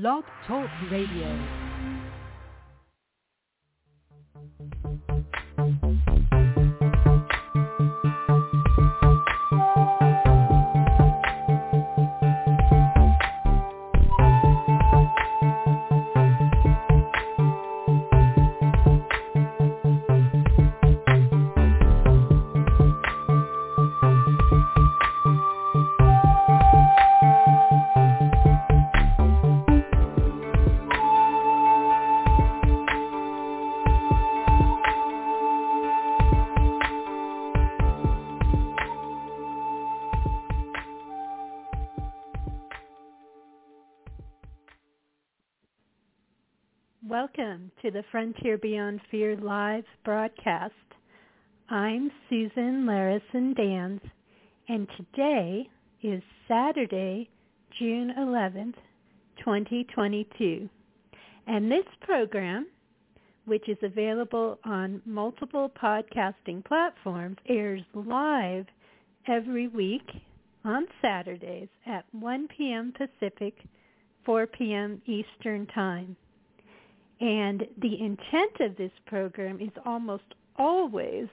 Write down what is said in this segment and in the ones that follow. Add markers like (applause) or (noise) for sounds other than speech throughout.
Blog Talk Radio. To the Frontier Beyond Fear live broadcast. I'm Susan Larison Danz, and today is Saturday, June 11th, 2022. And this program, which is available on multiple podcasting platforms, airs live every week on Saturdays at 1 p.m. Pacific, 4 p.m. Eastern Time. And the intent of this program is almost always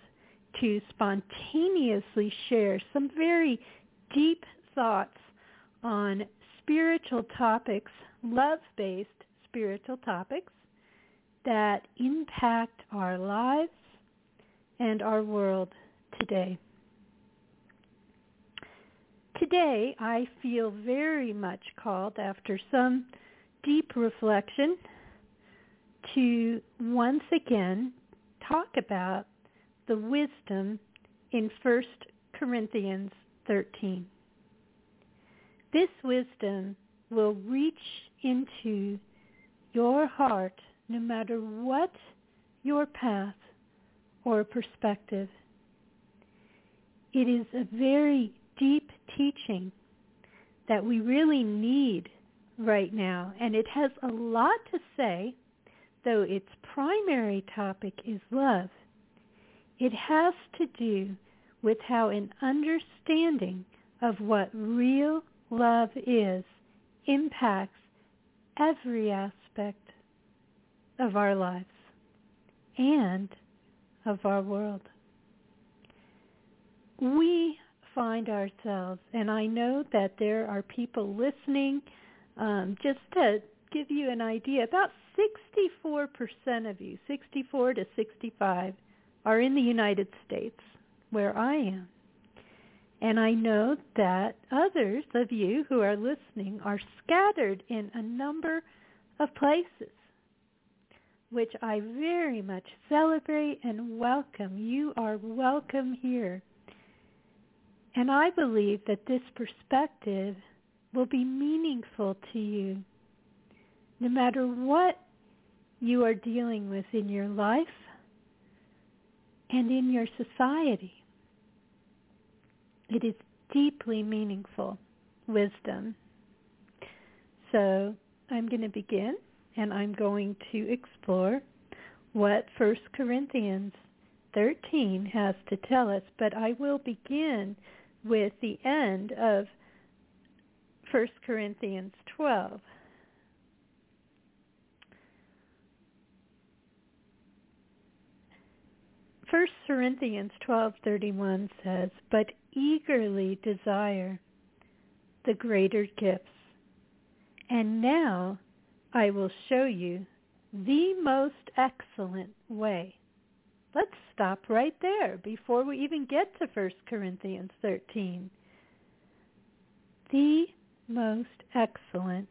to spontaneously share some very deep thoughts on spiritual topics, love-based spiritual topics that impact our lives and our world today. Today, I feel very much called after some deep reflection to once again talk about the wisdom in 1 Corinthians 13. This wisdom will reach into your heart no matter what your path or perspective. It is a very deep teaching that we really need right now, and it has a lot to say though its primary topic is love, it has to do with how an understanding of what real love is impacts every aspect of our lives and of our world. We find ourselves, and I know that there are people listening, um, just to give you an idea, about 64% of you, 64 to 65, are in the United States, where I am. And I know that others of you who are listening are scattered in a number of places, which I very much celebrate and welcome. You are welcome here. And I believe that this perspective will be meaningful to you no matter what you are dealing with in your life and in your society. It is deeply meaningful wisdom. So I'm going to begin and I'm going to explore what 1 Corinthians 13 has to tell us, but I will begin with the end of 1 Corinthians 12. 1 Corinthians 12:31 says, "But eagerly desire the greater gifts. And now I will show you the most excellent way." Let's stop right there before we even get to 1 Corinthians 13. The most excellent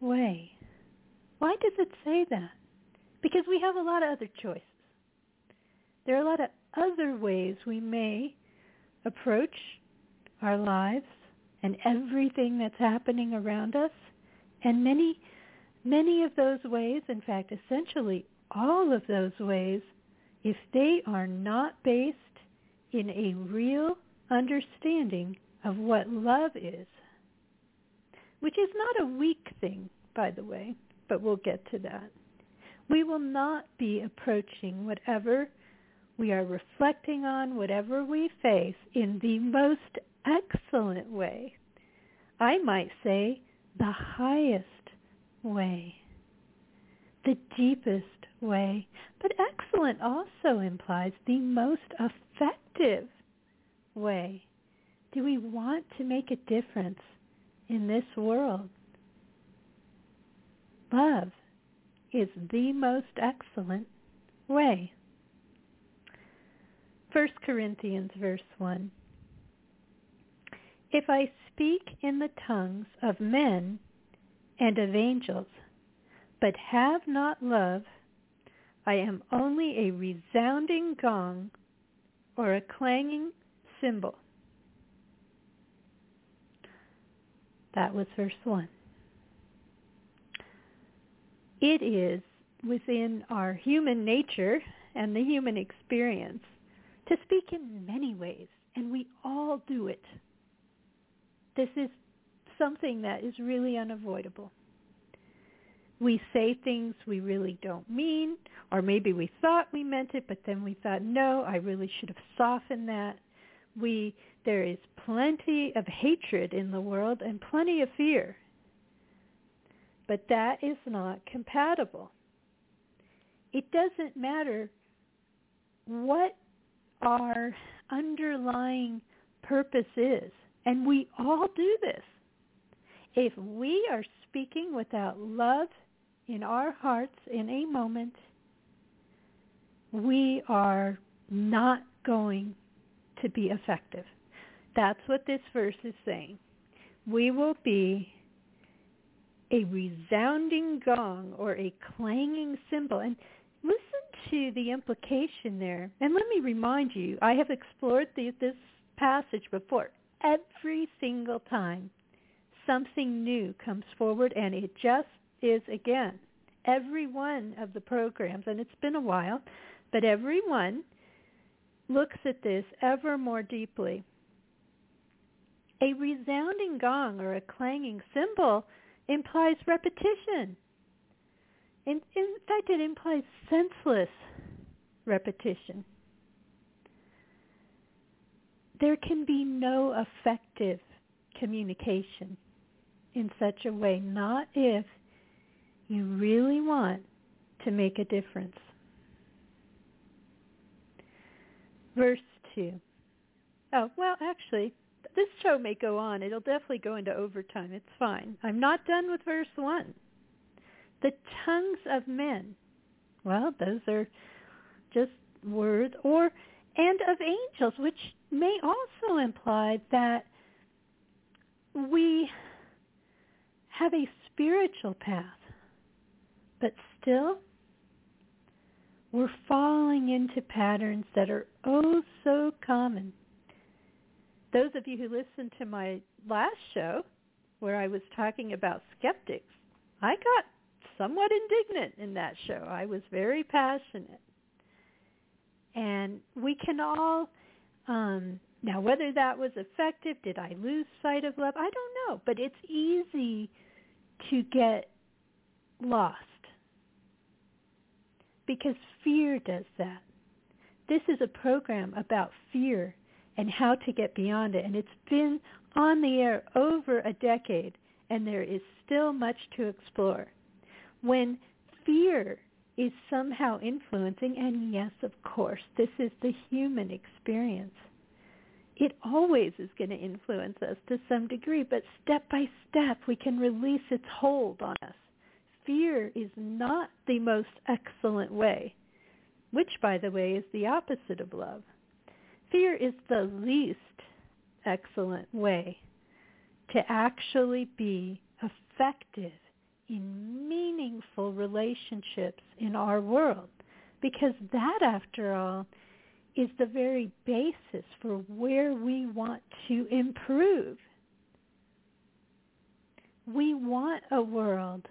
way. Why does it say that? Because we have a lot of other choices. There are a lot of other ways we may approach our lives and everything that's happening around us. And many, many of those ways, in fact, essentially all of those ways, if they are not based in a real understanding of what love is, which is not a weak thing, by the way, but we'll get to that. We will not be approaching whatever we are reflecting on whatever we face in the most excellent way. I might say the highest way, the deepest way. But excellent also implies the most effective way. Do we want to make a difference in this world? Love is the most excellent way. 1 Corinthians verse 1. If I speak in the tongues of men and of angels, but have not love, I am only a resounding gong or a clanging cymbal. That was verse 1. It is within our human nature and the human experience to speak in many ways, and we all do it. This is something that is really unavoidable. We say things we really don't mean, or maybe we thought we meant it, but then we thought, no, I really should have softened that. We there is plenty of hatred in the world and plenty of fear. But that is not compatible. It doesn't matter what our underlying purpose is. And we all do this. If we are speaking without love in our hearts in a moment, we are not going to be effective. That's what this verse is saying. We will be a resounding gong or a clanging cymbal. And listen to the implication there. And let me remind you, I have explored the, this passage before. Every single time something new comes forward, and it just is again. Every one of the programs, and it's been a while, but every one looks at this ever more deeply. A resounding gong or a clanging cymbal implies repetition. In, in fact, it implies senseless repetition. There can be no effective communication in such a way, not if you really want to make a difference. Verse 2. Oh, well, actually, this show may go on. It'll definitely go into overtime. It's fine. I'm not done with verse 1. The tongues of men. Well, those are just words or and of angels, which may also imply that we have a spiritual path, but still we're falling into patterns that are oh so common. Those of you who listened to my last show where I was talking about skeptics, I got somewhat indignant in that show. I was very passionate. And we can all, um, now whether that was effective, did I lose sight of love? I don't know. But it's easy to get lost because fear does that. This is a program about fear and how to get beyond it. And it's been on the air over a decade, and there is still much to explore when fear is somehow influencing, and yes, of course, this is the human experience. It always is going to influence us to some degree, but step by step we can release its hold on us. Fear is not the most excellent way, which, by the way, is the opposite of love. Fear is the least excellent way to actually be effective in meaningful relationships in our world. Because that, after all, is the very basis for where we want to improve. We want a world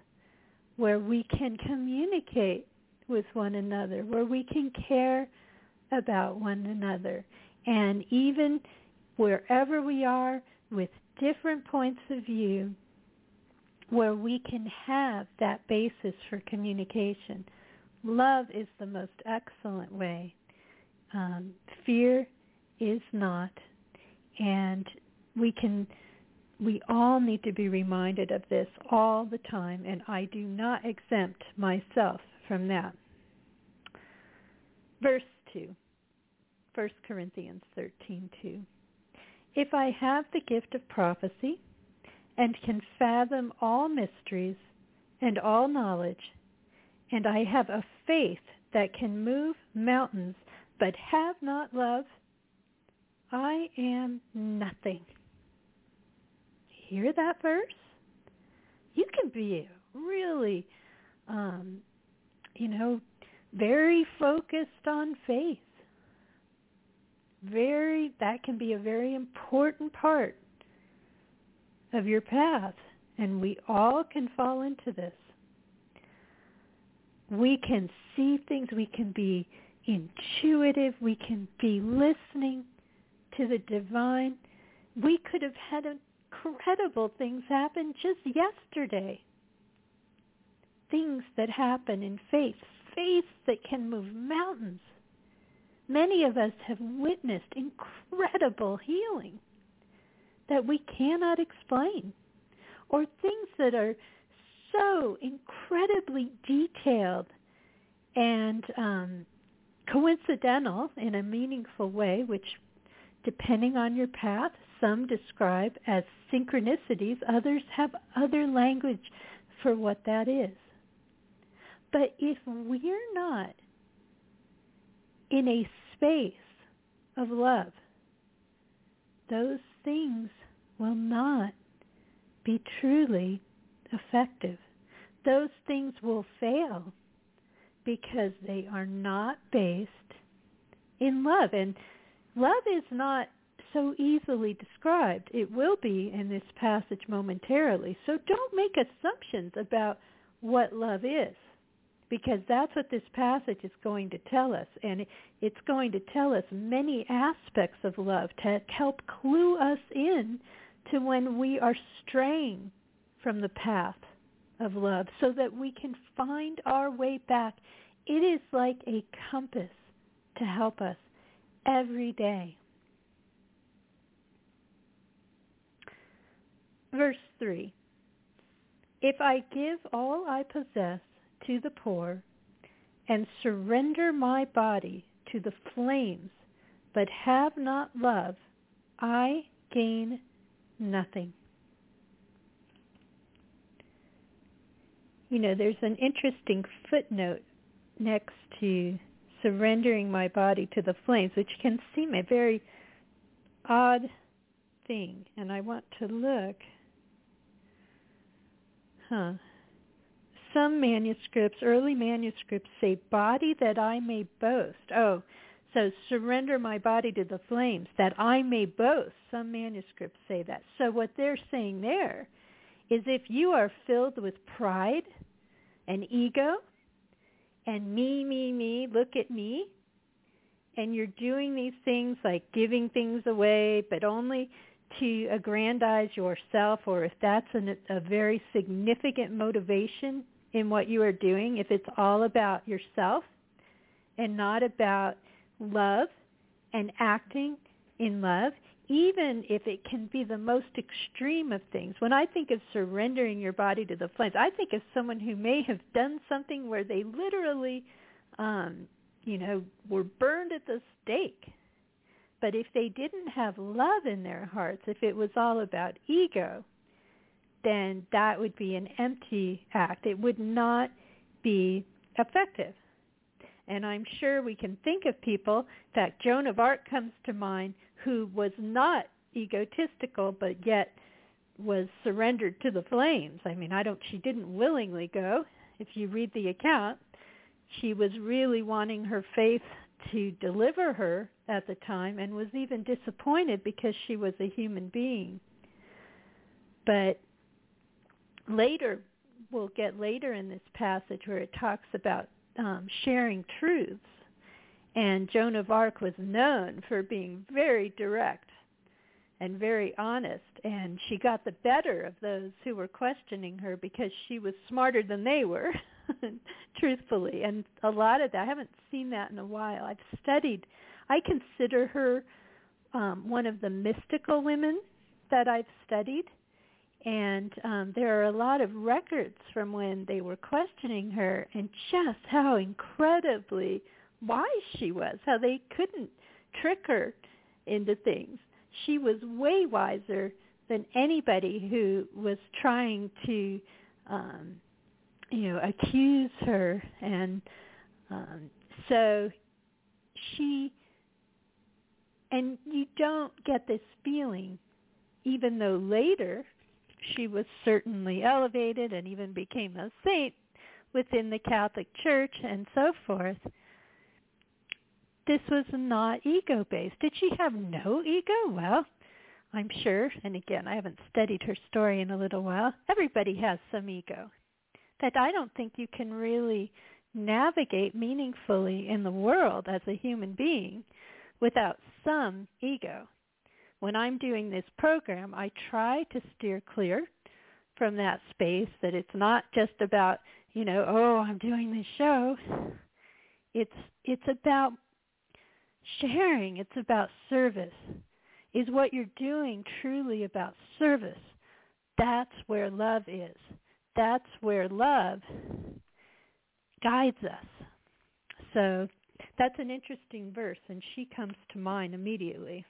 where we can communicate with one another, where we can care about one another. And even wherever we are with different points of view, where we can have that basis for communication. Love is the most excellent way. Um, fear is not. And we can we all need to be reminded of this all the time, and I do not exempt myself from that. Verse 2, 1 Corinthians 13:2. If I have the gift of prophecy and can fathom all mysteries and all knowledge, and I have a faith that can move mountains but have not love, I am nothing. Hear that verse? You can be really, um, you know, very focused on faith. Very, that can be a very important part of your path. And we all can fall into this. We can see things. We can be intuitive. We can be listening to the divine. We could have had incredible things happen just yesterday. Things that happen in faith. Faith that can move mountains. Many of us have witnessed incredible healing that we cannot explain or things that are so incredibly detailed and um, coincidental in a meaningful way, which depending on your path, some describe as synchronicities, others have other language for what that is. But if we're not in a space of love, those things will not be truly effective. Those things will fail because they are not based in love. And love is not so easily described. It will be in this passage momentarily. So don't make assumptions about what love is because that's what this passage is going to tell us. And it's going to tell us many aspects of love to help clue us in to when we are straying from the path of love so that we can find our way back. It is like a compass to help us every day. Verse 3 If I give all I possess to the poor and surrender my body to the flames but have not love, I gain nothing. You know, there's an interesting footnote next to surrendering my body to the flames, which can seem a very odd thing. And I want to look. Huh. Some manuscripts, early manuscripts say, body that I may boast. Oh, so surrender my body to the flames that I may boast. Some manuscripts say that. So what they're saying there is if you are filled with pride and ego and me, me, me, look at me, and you're doing these things like giving things away, but only to aggrandize yourself or if that's an, a very significant motivation in what you are doing, if it's all about yourself and not about love and acting in love, even if it can be the most extreme of things. When I think of surrendering your body to the flames, I think of someone who may have done something where they literally, um, you know, were burned at the stake. But if they didn't have love in their hearts, if it was all about ego, then that would be an empty act. It would not be effective. And I'm sure we can think of people, fact, Joan of Arc comes to mind, who was not egotistical, but yet was surrendered to the flames. I mean, I don't, she didn't willingly go. If you read the account, she was really wanting her faith to deliver her at the time and was even disappointed because she was a human being. But later, we'll get later in this passage where it talks about um, sharing truths. And Joan of Arc was known for being very direct and very honest. And she got the better of those who were questioning her because she was smarter than they were, (laughs) truthfully. And a lot of that, I haven't seen that in a while. I've studied, I consider her um, one of the mystical women that I've studied And um, there are a lot of records from when they were questioning her and just how incredibly wise she was, how they couldn't trick her into things. She was way wiser than anybody who was trying to, um, you know, accuse her. And um, so she, and you don't get this feeling, even though later she was certainly elevated and even became a saint within the Catholic Church and so forth. This was not ego-based. Did she have no ego? Well, I'm sure, and again, I haven't studied her story in a little while, everybody has some ego. That I don't think you can really navigate meaningfully in the world as a human being without some ego when I'm doing this program, I try to steer clear from that space that it's not just about, you know, oh, I'm doing this show. It's it's about sharing. It's about service. Is what you're doing truly about service? That's where love is. That's where love guides us. So that's an interesting verse, and she comes to mind immediately.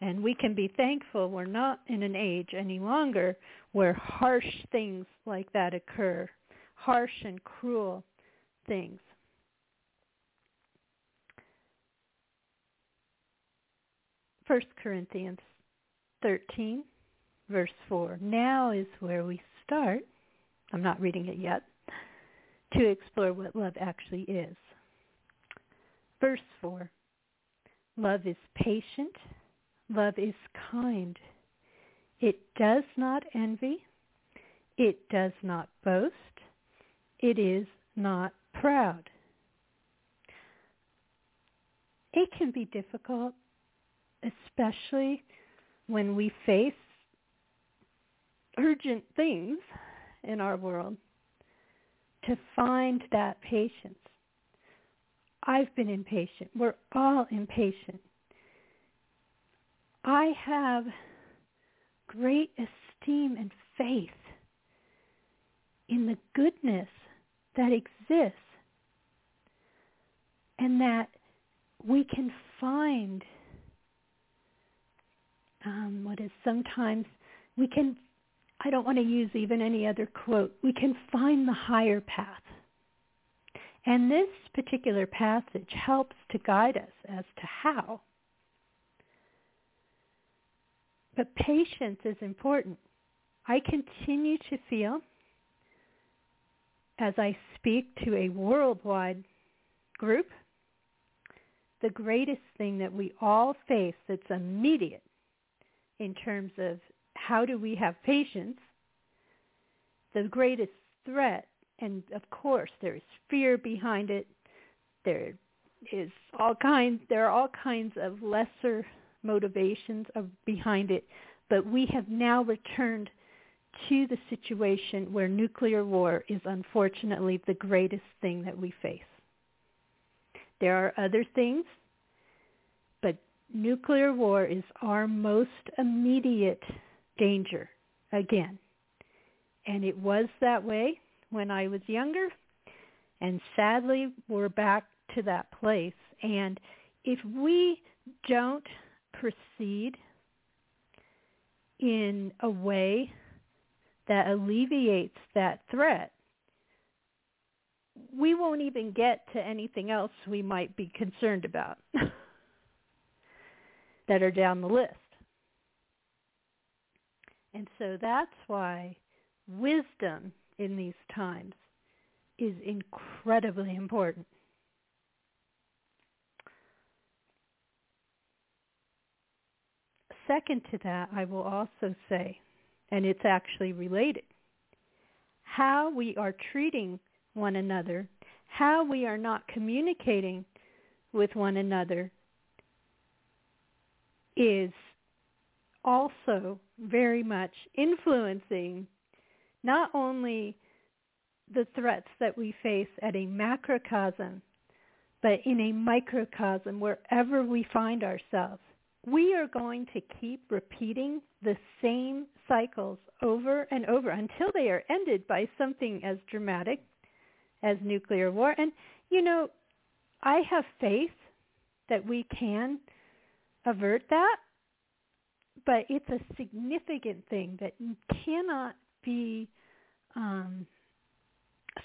And we can be thankful we're not in an age any longer where harsh things like that occur, harsh and cruel things. First Corinthians 13, verse 4. Now is where we start. I'm not reading it yet. To explore what love actually is. Verse 4. Love is patient Love is kind. It does not envy. It does not boast. It is not proud. It can be difficult, especially when we face urgent things in our world, to find that patience. I've been impatient. We're all impatient. I have great esteem and faith in the goodness that exists and that we can find um, what is sometimes we can I don't want to use even any other quote. We can find the higher path. And this particular passage helps to guide us as to how. But patience is important. I continue to feel as I speak to a worldwide group, the greatest thing that we all face that's immediate in terms of how do we have patience, the greatest threat, and of course there is fear behind it, there is all kinds, there are all kinds of lesser motivations of, behind it, but we have now returned to the situation where nuclear war is unfortunately the greatest thing that we face. There are other things, but nuclear war is our most immediate danger again. And it was that way when I was younger, and sadly we're back to that place. And if we don't proceed in a way that alleviates that threat, we won't even get to anything else we might be concerned about (laughs) that are down the list. And so that's why wisdom in these times is incredibly important. Second to that, I will also say, and it's actually related, how we are treating one another, how we are not communicating with one another is also very much influencing not only the threats that we face at a macrocosm, but in a microcosm wherever we find ourselves we are going to keep repeating the same cycles over and over until they are ended by something as dramatic as nuclear war. And, you know, I have faith that we can avert that, but it's a significant thing that cannot be um,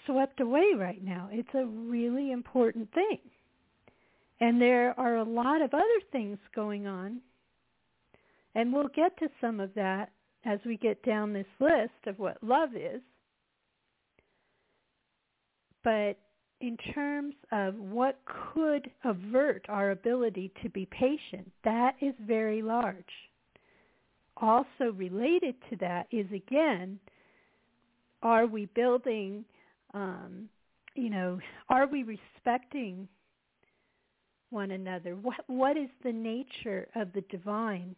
swept away right now. It's a really important thing. And there are a lot of other things going on. And we'll get to some of that as we get down this list of what love is. But in terms of what could avert our ability to be patient, that is very large. Also related to that is again, are we building, um, you know, are we respecting one another? What what is the nature of the divine?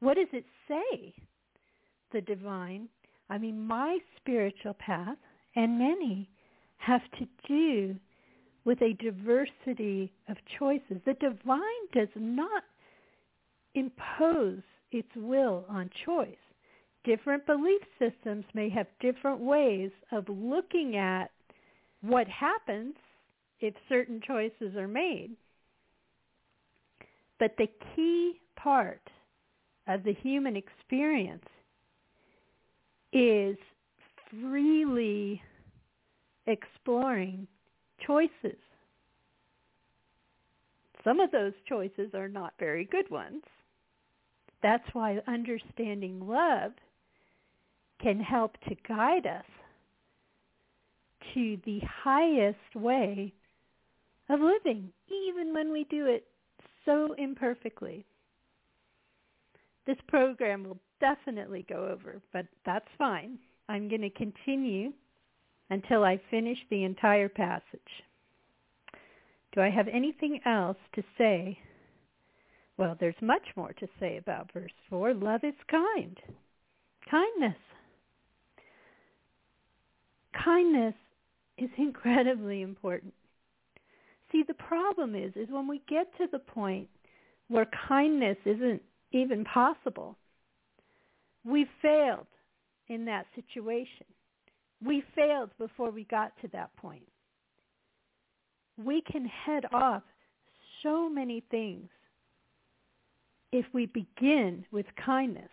What does it say? The divine. I mean, my spiritual path and many have to do with a diversity of choices. The divine does not impose its will on choice. Different belief systems may have different ways of looking at what happens if certain choices are made. But the key part of the human experience is freely exploring choices. Some of those choices are not very good ones. That's why understanding love can help to guide us to the highest way of living, even when we do it so imperfectly. This program will definitely go over, but that's fine. I'm going to continue until I finish the entire passage. Do I have anything else to say? Well, there's much more to say about verse 4. Love is kind. Kindness. Kindness is incredibly important. See, the problem is, is when we get to the point where kindness isn't even possible, we failed in that situation. We failed before we got to that point. We can head off so many things if we begin with kindness.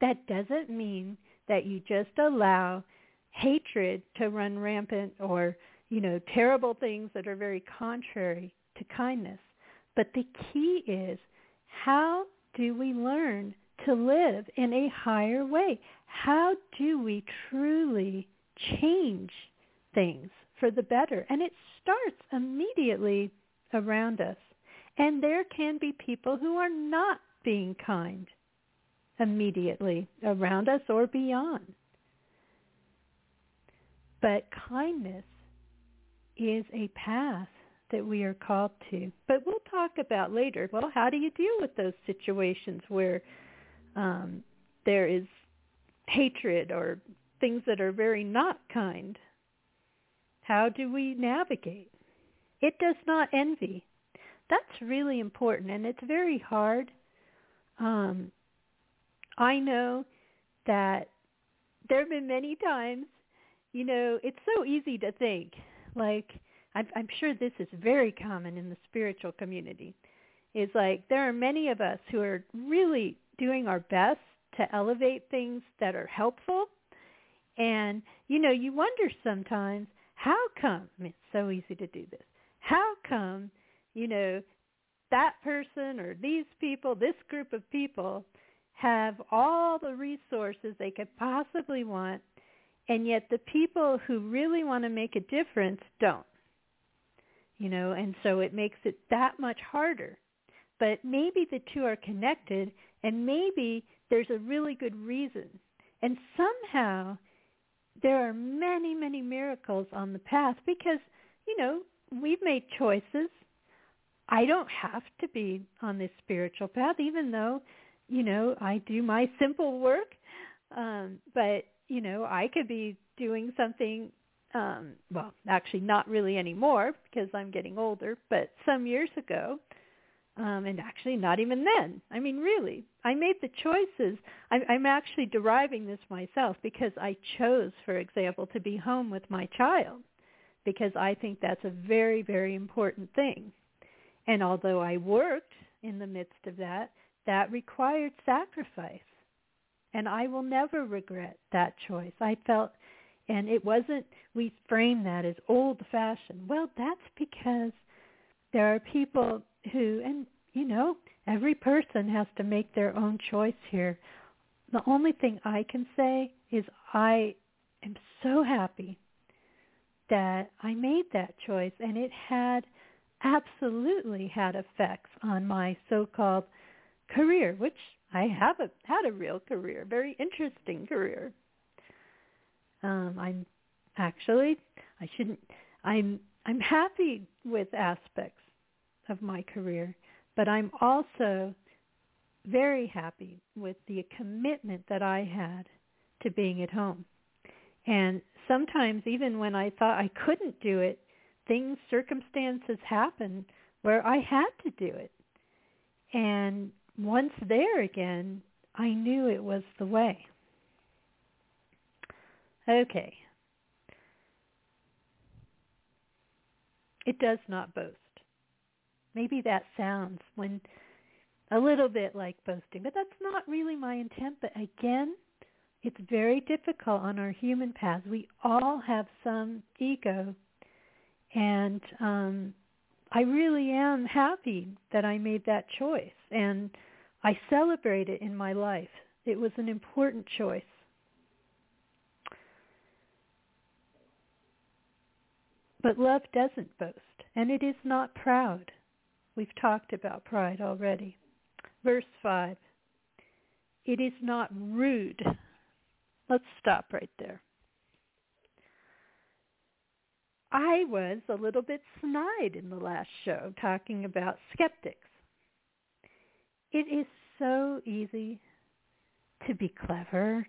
That doesn't mean that you just allow hatred to run rampant or, you know, terrible things that are very contrary to kindness. But the key is how do we learn to live in a higher way? How do we truly change things for the better. And it starts immediately around us. And there can be people who are not being kind immediately around us or beyond. But kindness is a path that we are called to. But we'll talk about later, well, how do you deal with those situations where um, there is hatred or things that are very not kind. How do we navigate? It does not envy. That's really important, and it's very hard. Um, I know that there have been many times, you know, it's so easy to think, like, I'm, sure this is very common in the spiritual community, is like there are many of us who are really doing our best to elevate things that are helpful. And, you know, you wonder sometimes, how come, it's so easy to do this, how come, you know, that person or these people, this group of people have all the resources they could possibly want, and yet the people who really want to make a difference don't. You know, and so it makes it that much harder. But maybe the two are connected, and maybe there's a really good reason. And somehow there are many, many miracles on the path because, you know, we've made choices. I don't have to be on this spiritual path, even though, you know, I do my simple work. Um, but, you know, I could be doing something, um, well, actually not really anymore because I'm getting older, but some years ago, Um, and actually, not even then. I mean, really, I made the choices. I, I'm actually deriving this myself because I chose, for example, to be home with my child because I think that's a very, very important thing. And although I worked in the midst of that, that required sacrifice. And I will never regret that choice. I felt, and it wasn't, we frame that as old fashioned. Well, that's because there are people who, and you know, every person has to make their own choice here. The only thing I can say is I am so happy that I made that choice and it had absolutely had effects on my so-called career, which I have a, had a real career, very interesting career. Um, I'm actually, I shouldn't, I'm, I'm happy with aspects of my career, but I'm also very happy with the commitment that I had to being at home. And sometimes even when I thought I couldn't do it, things, circumstances happen where I had to do it. And once there again, I knew it was the way. Okay. It does not boast. Maybe that sounds when a little bit like boasting, but that's not really my intent. But again, it's very difficult on our human path. We all have some ego and um, I really am happy that I made that choice. And I celebrate it in my life. It was an important choice. But love doesn't boast, and it is not proud. We've talked about pride already. Verse 5. It is not rude. Let's stop right there. I was a little bit snide in the last show talking about skeptics. It is so easy to be clever,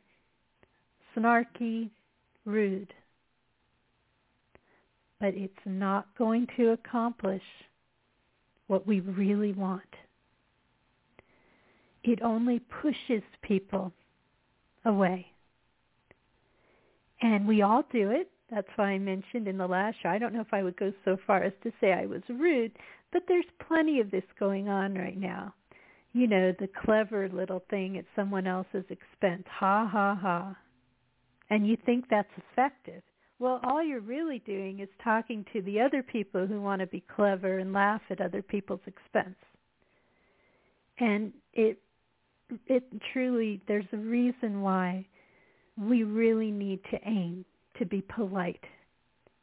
snarky, rude, but it's not going to accomplish what we really want. It only pushes people away. And we all do it. That's why I mentioned in the last show. I don't know if I would go so far as to say I was rude, but there's plenty of this going on right now. You know, the clever little thing at someone else's expense. Ha, ha, ha. And you think that's effective. Well, all you're really doing is talking to the other people who want to be clever and laugh at other people's expense. And it it truly there's a reason why we really need to aim to be polite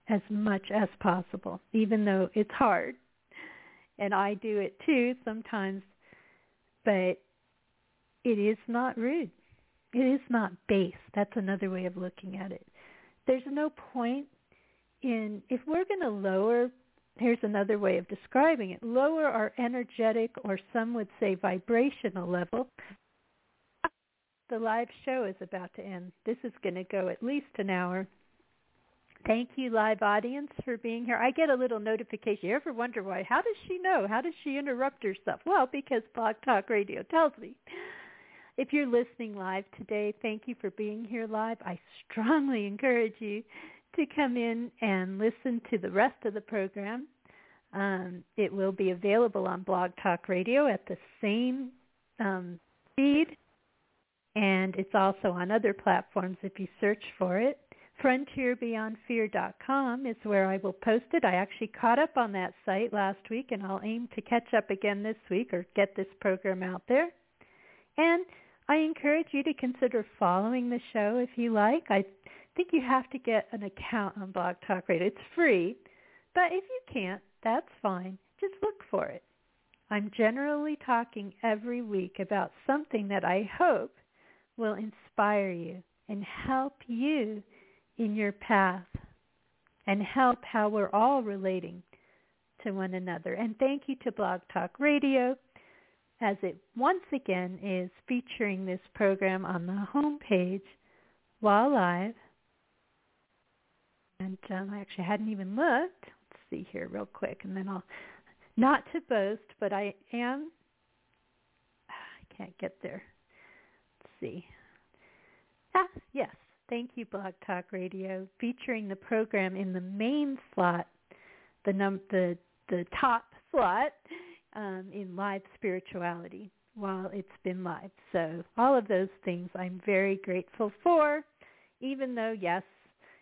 as much as possible, even though it's hard. And I do it too sometimes, but it is not rude. It is not base. That's another way of looking at it. There's no point in, if we're going to lower, here's another way of describing it, lower our energetic or some would say vibrational level, the live show is about to end. This is going to go at least an hour. Thank you, live audience, for being here. I get a little notification. You ever wonder why? How does she know? How does she interrupt herself? Well, because Blog Talk Radio tells me. If you're listening live today, thank you for being here live. I strongly encourage you to come in and listen to the rest of the program. Um, it will be available on Blog Talk Radio at the same um, feed, and it's also on other platforms if you search for it. FrontierBeyondFear.com is where I will post it. I actually caught up on that site last week, and I'll aim to catch up again this week or get this program out there. And I encourage you to consider following the show if you like. I think you have to get an account on Blog Talk Radio. It's free, but if you can't, that's fine. Just look for it. I'm generally talking every week about something that I hope will inspire you and help you in your path and help how we're all relating to one another. And thank you to Blog Talk Radio as it once again is featuring this program on the home page while live. And um, I actually hadn't even looked. Let's see here real quick, and then I'll not to boast, but I am. I can't get there. Let's see. Ah, yes. Thank you, Blog Talk Radio, featuring the program in the main slot, the num the the top slot um, in live spirituality while it's been live. So all of those things I'm very grateful for, even though yes,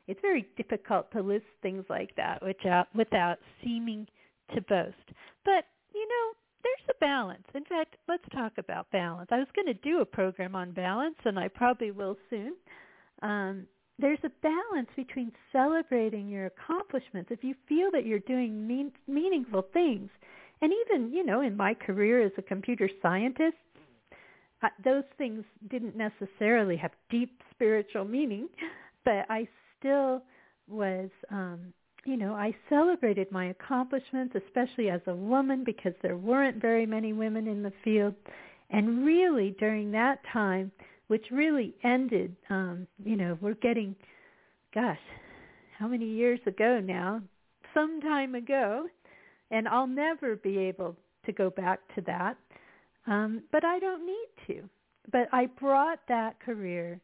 it's very difficult to list things like that without without seeming to boast. But you know, there's a balance. In fact, let's talk about balance. I was going to do a program on balance, and I probably will soon. Um, there's a balance between celebrating your accomplishments. If you feel that you're doing mean, meaningful things, and even you know, in my career as a computer scientist, uh, those things didn't necessarily have deep spiritual meaning, but I still was um, you know, I celebrated my accomplishments, especially as a woman, because there weren't very many women in the field. And really, during that time, which really ended, um, you know, we're getting, gosh, how many years ago now? Some time ago. And I'll never be able to go back to that. Um, but I don't need to. But I brought that career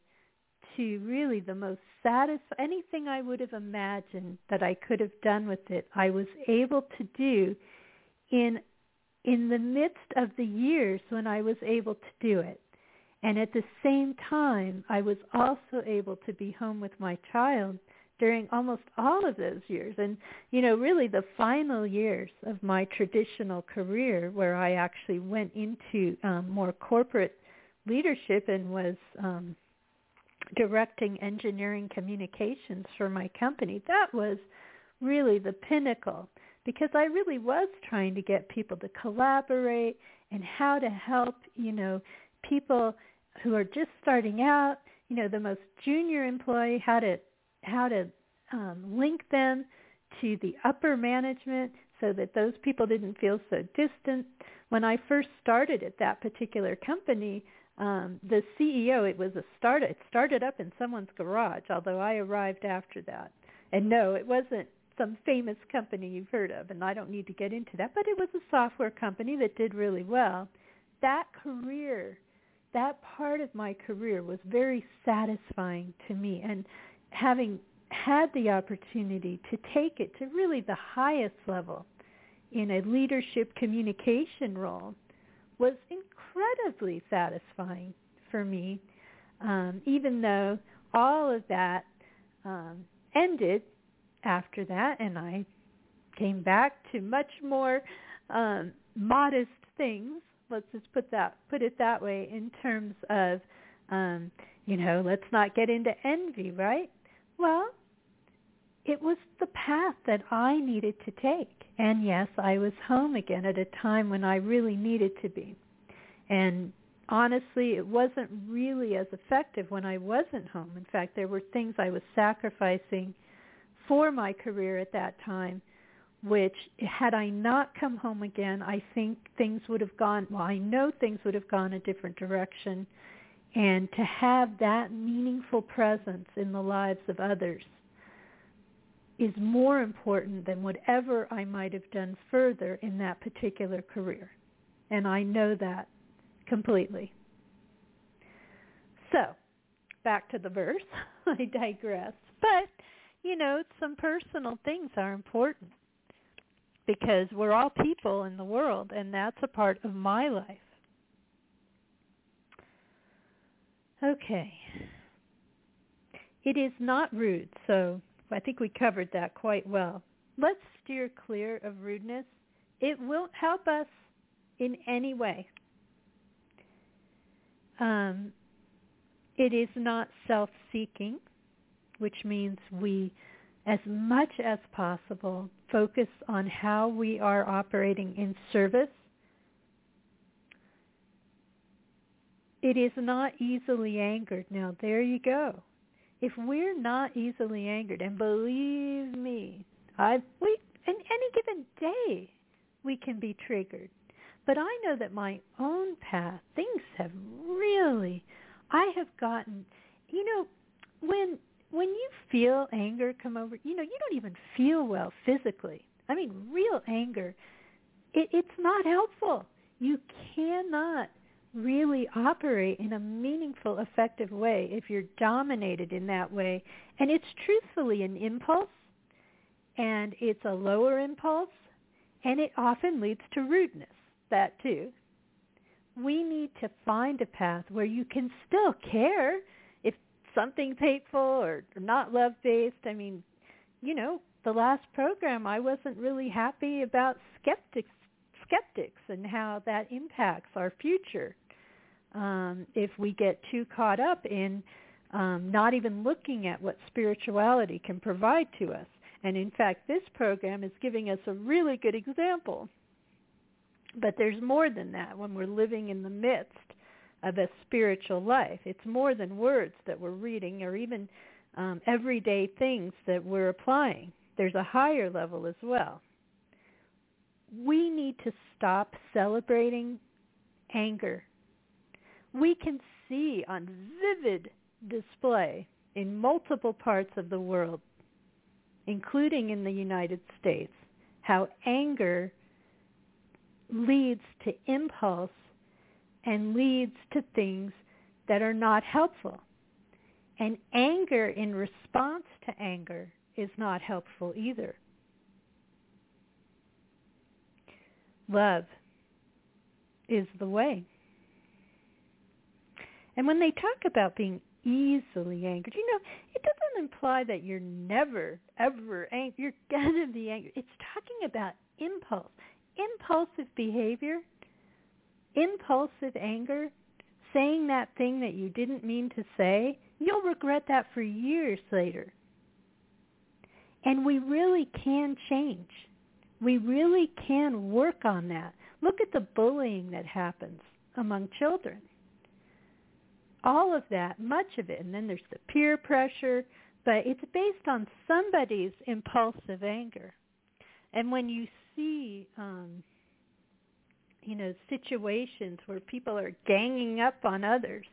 to really the most satisfying, anything I would have imagined that I could have done with it, I was able to do in in the midst of the years when I was able to do it. And at the same time, I was also able to be home with my child during almost all of those years. And, you know, really the final years of my traditional career where I actually went into um, more corporate leadership and was um, directing engineering communications for my company, that was really the pinnacle because I really was trying to get people to collaborate and how to help, you know, people who are just starting out, you know, the most junior employee, how to how to um, link them to the upper management so that those people didn't feel so distant. When I first started at that particular company, um, the CEO, it was a start. It started up in someone's garage, although I arrived after that. And no, it wasn't some famous company you've heard of, and I don't need to get into that. But it was a software company that did really well. That career, that part of my career was very satisfying to me, and having had the opportunity to take it to really the highest level in a leadership communication role was incredibly satisfying for me, um, even though all of that um, ended after that, and I came back to much more um, modest things. Let's just put that put it that way in terms of, um, you know, let's not get into envy, right? Well, it was the path that I needed to take. And yes, I was home again at a time when I really needed to be. And honestly, it wasn't really as effective when I wasn't home. In fact, there were things I was sacrificing for my career at that time, which had I not come home again, I think things would have gone, well, I know things would have gone a different direction. And to have that meaningful presence in the lives of others is more important than whatever I might have done further in that particular career. And I know that completely. So, back to the verse. (laughs) I digress. But, you know, some personal things are important because we're all people in the world, and that's a part of my life. Okay. It is not rude, so I think we covered that quite well. Let's steer clear of rudeness. It won't help us in any way. Um, it is not self-seeking, which means we, as much as possible, focus on how we are operating in service. It is not easily angered. Now, there you go. If we're not easily angered, and believe me, I we in any given day we can be triggered. But I know that my own path, things have really, I have gotten, you know, when when you feel anger come over, you know, you don't even feel well physically. I mean, real anger, it, it's not helpful. You cannot really operate in a meaningful, effective way if you're dominated in that way. And it's truthfully an impulse, and it's a lower impulse, and it often leads to rudeness, that too. We need to find a path where you can still care if something's hateful or not love-based. I mean, you know, the last program I wasn't really happy about skeptics skeptics and how that impacts our future. Um, if we get too caught up in um, not even looking at what spirituality can provide to us. And in fact, this program is giving us a really good example. But there's more than that when we're living in the midst of a spiritual life. It's more than words that we're reading or even um, everyday things that we're applying. There's a higher level as well. We need to stop celebrating anger. We can see on vivid display in multiple parts of the world including in the United States, how anger leads to impulse and leads to things that are not helpful. And anger in response to anger is not helpful either. Love is the way. And when they talk about being easily angered. You know, it doesn't imply that you're never, ever angry. You're going to be angry. It's talking about impulse. Impulsive behavior, impulsive anger, saying that thing that you didn't mean to say, you'll regret that for years later. And we really can change. We really can work on that. Look at the bullying that happens among children all of that, much of it, and then there's the peer pressure, but it's based on somebody's impulsive anger. And when you see, um, you know, situations where people are ganging up on others,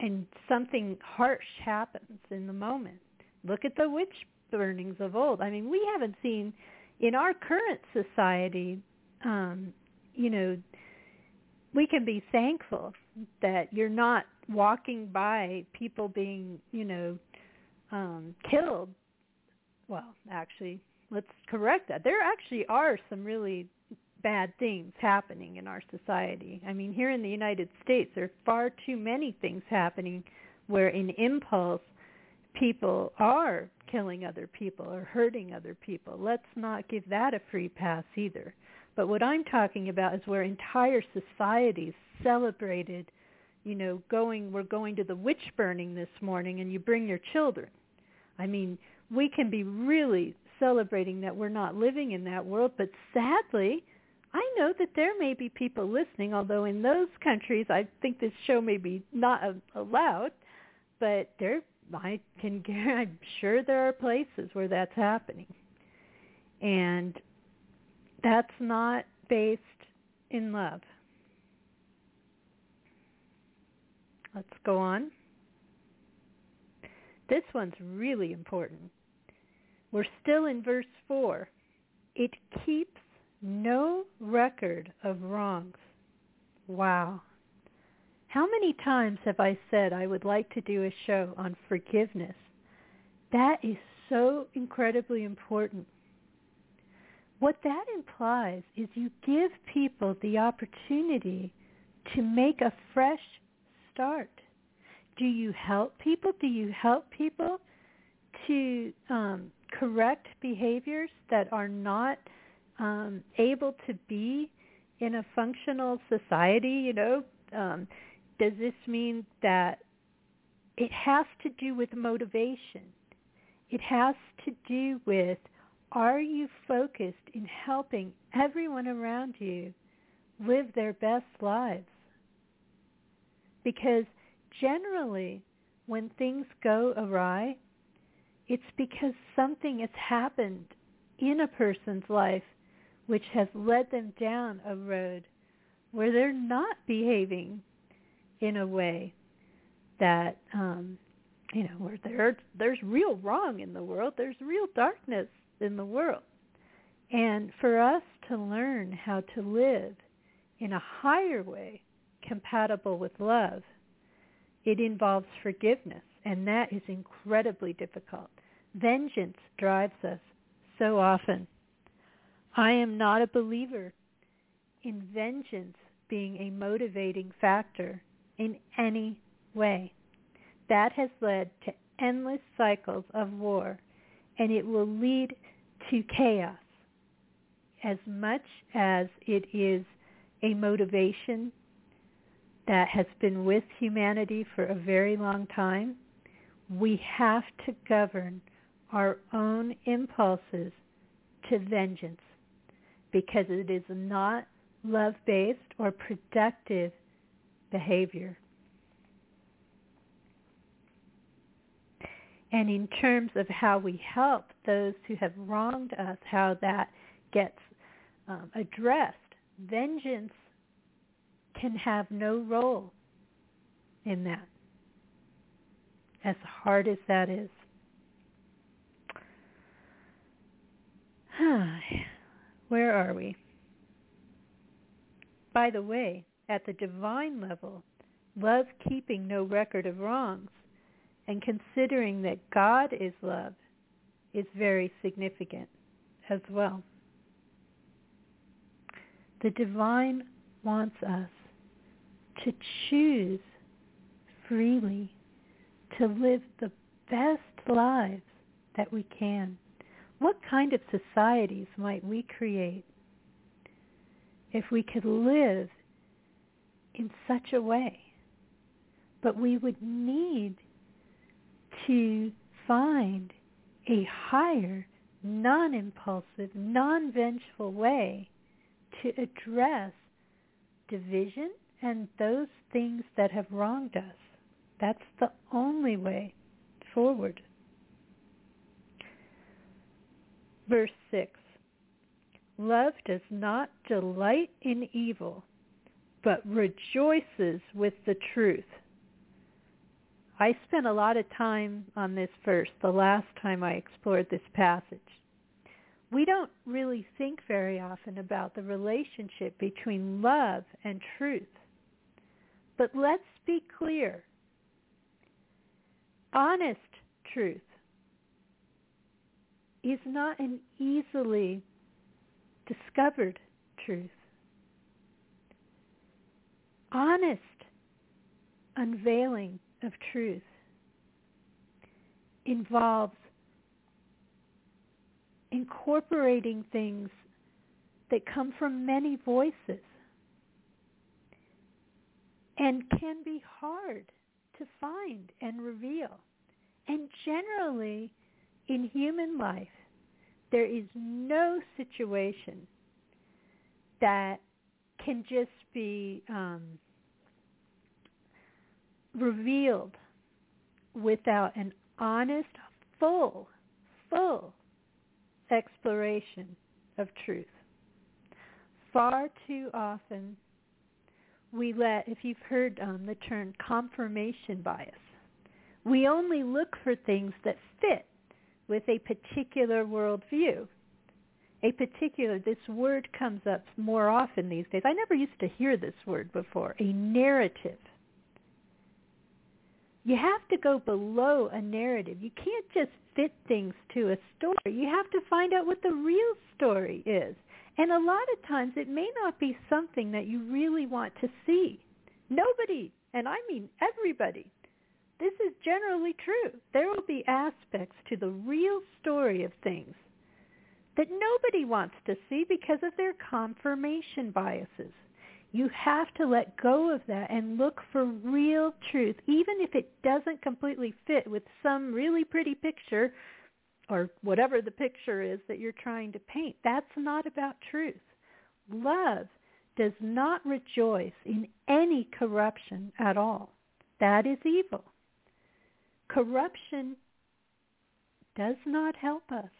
and something harsh happens in the moment. Look at the witch burnings of old. I mean, we haven't seen in our current society, um, you know, we can be thankful that you're not walking by people being, you know, um, killed. Well, actually, let's correct that. There actually are some really bad things happening in our society. I mean, here in the United States, there are far too many things happening where in impulse people are killing other people or hurting other people. Let's not give that a free pass either. But what I'm talking about is where entire societies celebrated, you know, going, we're going to the witch burning this morning and you bring your children. I mean, we can be really celebrating that we're not living in that world, but sadly, I know that there may be people listening, although in those countries, I think this show may be not allowed, but there, I can, (laughs) I'm sure there are places where that's happening. And that's not based in love. Let's go on. This one's really important. We're still in verse 4. It keeps no record of wrongs. Wow. How many times have I said I would like to do a show on forgiveness? That is so incredibly important what that implies is you give people the opportunity to make a fresh start. Do you help people? Do you help people to um, correct behaviors that are not um, able to be in a functional society? You know, um, does this mean that it has to do with motivation? It has to do with are you focused in helping everyone around you live their best lives? Because generally, when things go awry, it's because something has happened in a person's life which has led them down a road where they're not behaving in a way that um you know where there there's real wrong in the world there's real darkness in the world. And for us to learn how to live in a higher way compatible with love, it involves forgiveness, and that is incredibly difficult. Vengeance drives us so often. I am not a believer in vengeance being a motivating factor in any way. That has led to endless cycles of war, and it will lead to chaos as much as it is a motivation that has been with humanity for a very long time, we have to govern our own impulses to vengeance because it is not love-based or productive behavior. And in terms of how we help those who have wronged us, how that gets um, addressed, vengeance can have no role in that, as hard as that is. Where are we? By the way, at the divine level, love keeping no record of wrongs and considering that God is love is very significant as well. The divine wants us to choose freely to live the best lives that we can. What kind of societies might we create if we could live in such a way? But we would need to find a higher, non-impulsive, non-vengeful way to address division and those things that have wronged us. That's the only way forward. Verse 6. Love does not delight in evil, but rejoices with the truth. I spent a lot of time on this verse the last time I explored this passage. We don't really think very often about the relationship between love and truth. But let's be clear. Honest truth is not an easily discovered truth. Honest unveiling of truth involves incorporating things that come from many voices and can be hard to find and reveal. And generally, in human life, there is no situation that can just be um, revealed without an honest, full, full exploration of truth. Far too often we let, if you've heard um, the term confirmation bias, we only look for things that fit with a particular worldview. A particular, this word comes up more often these days. I never used to hear this word before, a narrative. You have to go below a narrative. You can't just fit things to a story. You have to find out what the real story is. And a lot of times it may not be something that you really want to see. Nobody, and I mean everybody, this is generally true. There will be aspects to the real story of things that nobody wants to see because of their confirmation biases. You have to let go of that and look for real truth, even if it doesn't completely fit with some really pretty picture or whatever the picture is that you're trying to paint. That's not about truth. Love does not rejoice in any corruption at all. That is evil. Corruption does not help us.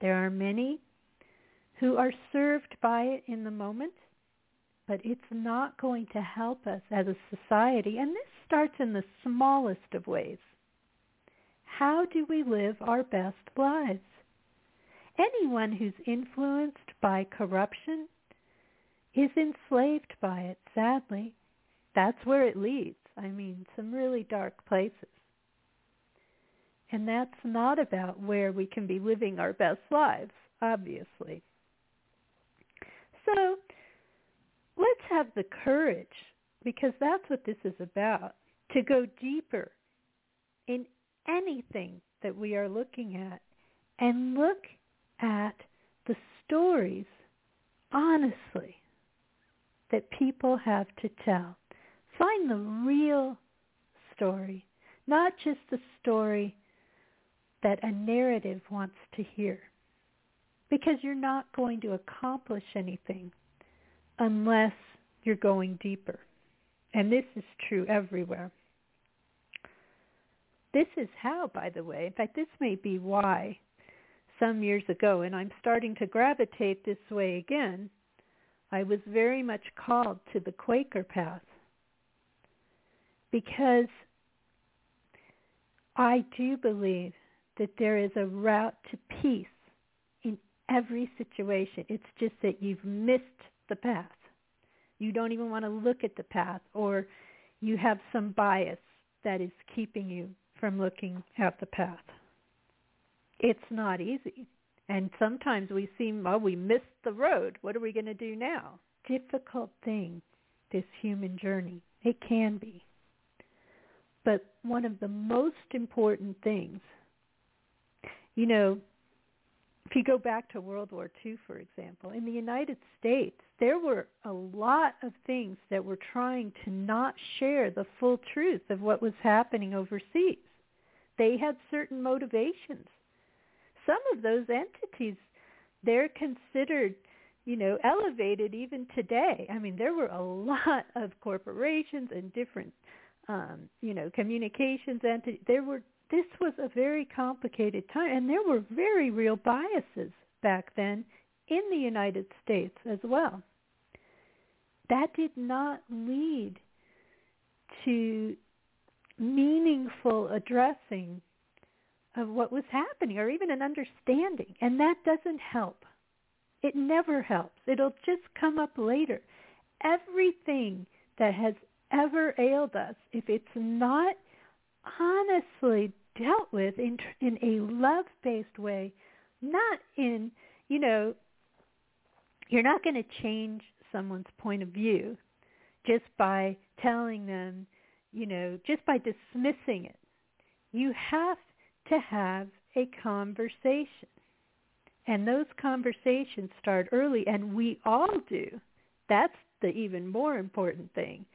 There are many who are served by it in the moment, but it's not going to help us as a society. And this starts in the smallest of ways how do we live our best lives? anyone who's influenced by corruption is enslaved by it, sadly. That's where it leads. I mean, some really dark places. And that's not about where we can be living our best lives, obviously. So let's have the courage, because that's what this is about, to go deeper in anything that we are looking at and look at the stories, honestly, that people have to tell. Find the real story, not just the story that a narrative wants to hear. Because you're not going to accomplish anything unless you're going deeper. And this is true everywhere. This is how, by the way, in fact, this may be why some years ago, and I'm starting to gravitate this way again, I was very much called to the Quaker path because I do believe that there is a route to peace in every situation. It's just that you've missed the path. You don't even want to look at the path or you have some bias that is keeping you from looking at the path. It's not easy. And sometimes we seem, oh, we missed the road. What are we going to do now? Difficult thing, this human journey. It can be. But one of the most important things, you know, if you go back to World War II, for example, in the United States, there were a lot of things that were trying to not share the full truth of what was happening overseas. They had certain motivations. Some of those entities, they're considered, you know, elevated even today. I mean, there were a (laughs) lot of corporations and different, um, you know, communications entities. There were this was a very complicated time, and there were very real biases back then in the United States as well. That did not lead to meaningful addressing of what was happening or even an understanding. And that doesn't help. It never helps. It'll just come up later. Everything that has ever ailed us, if it's not honestly dealt with in, in a love-based way, not in, you know, you're not going to change someone's point of view just by telling them you know, just by dismissing it. You have to have a conversation. And those conversations start early, and we all do. That's the even more important thing.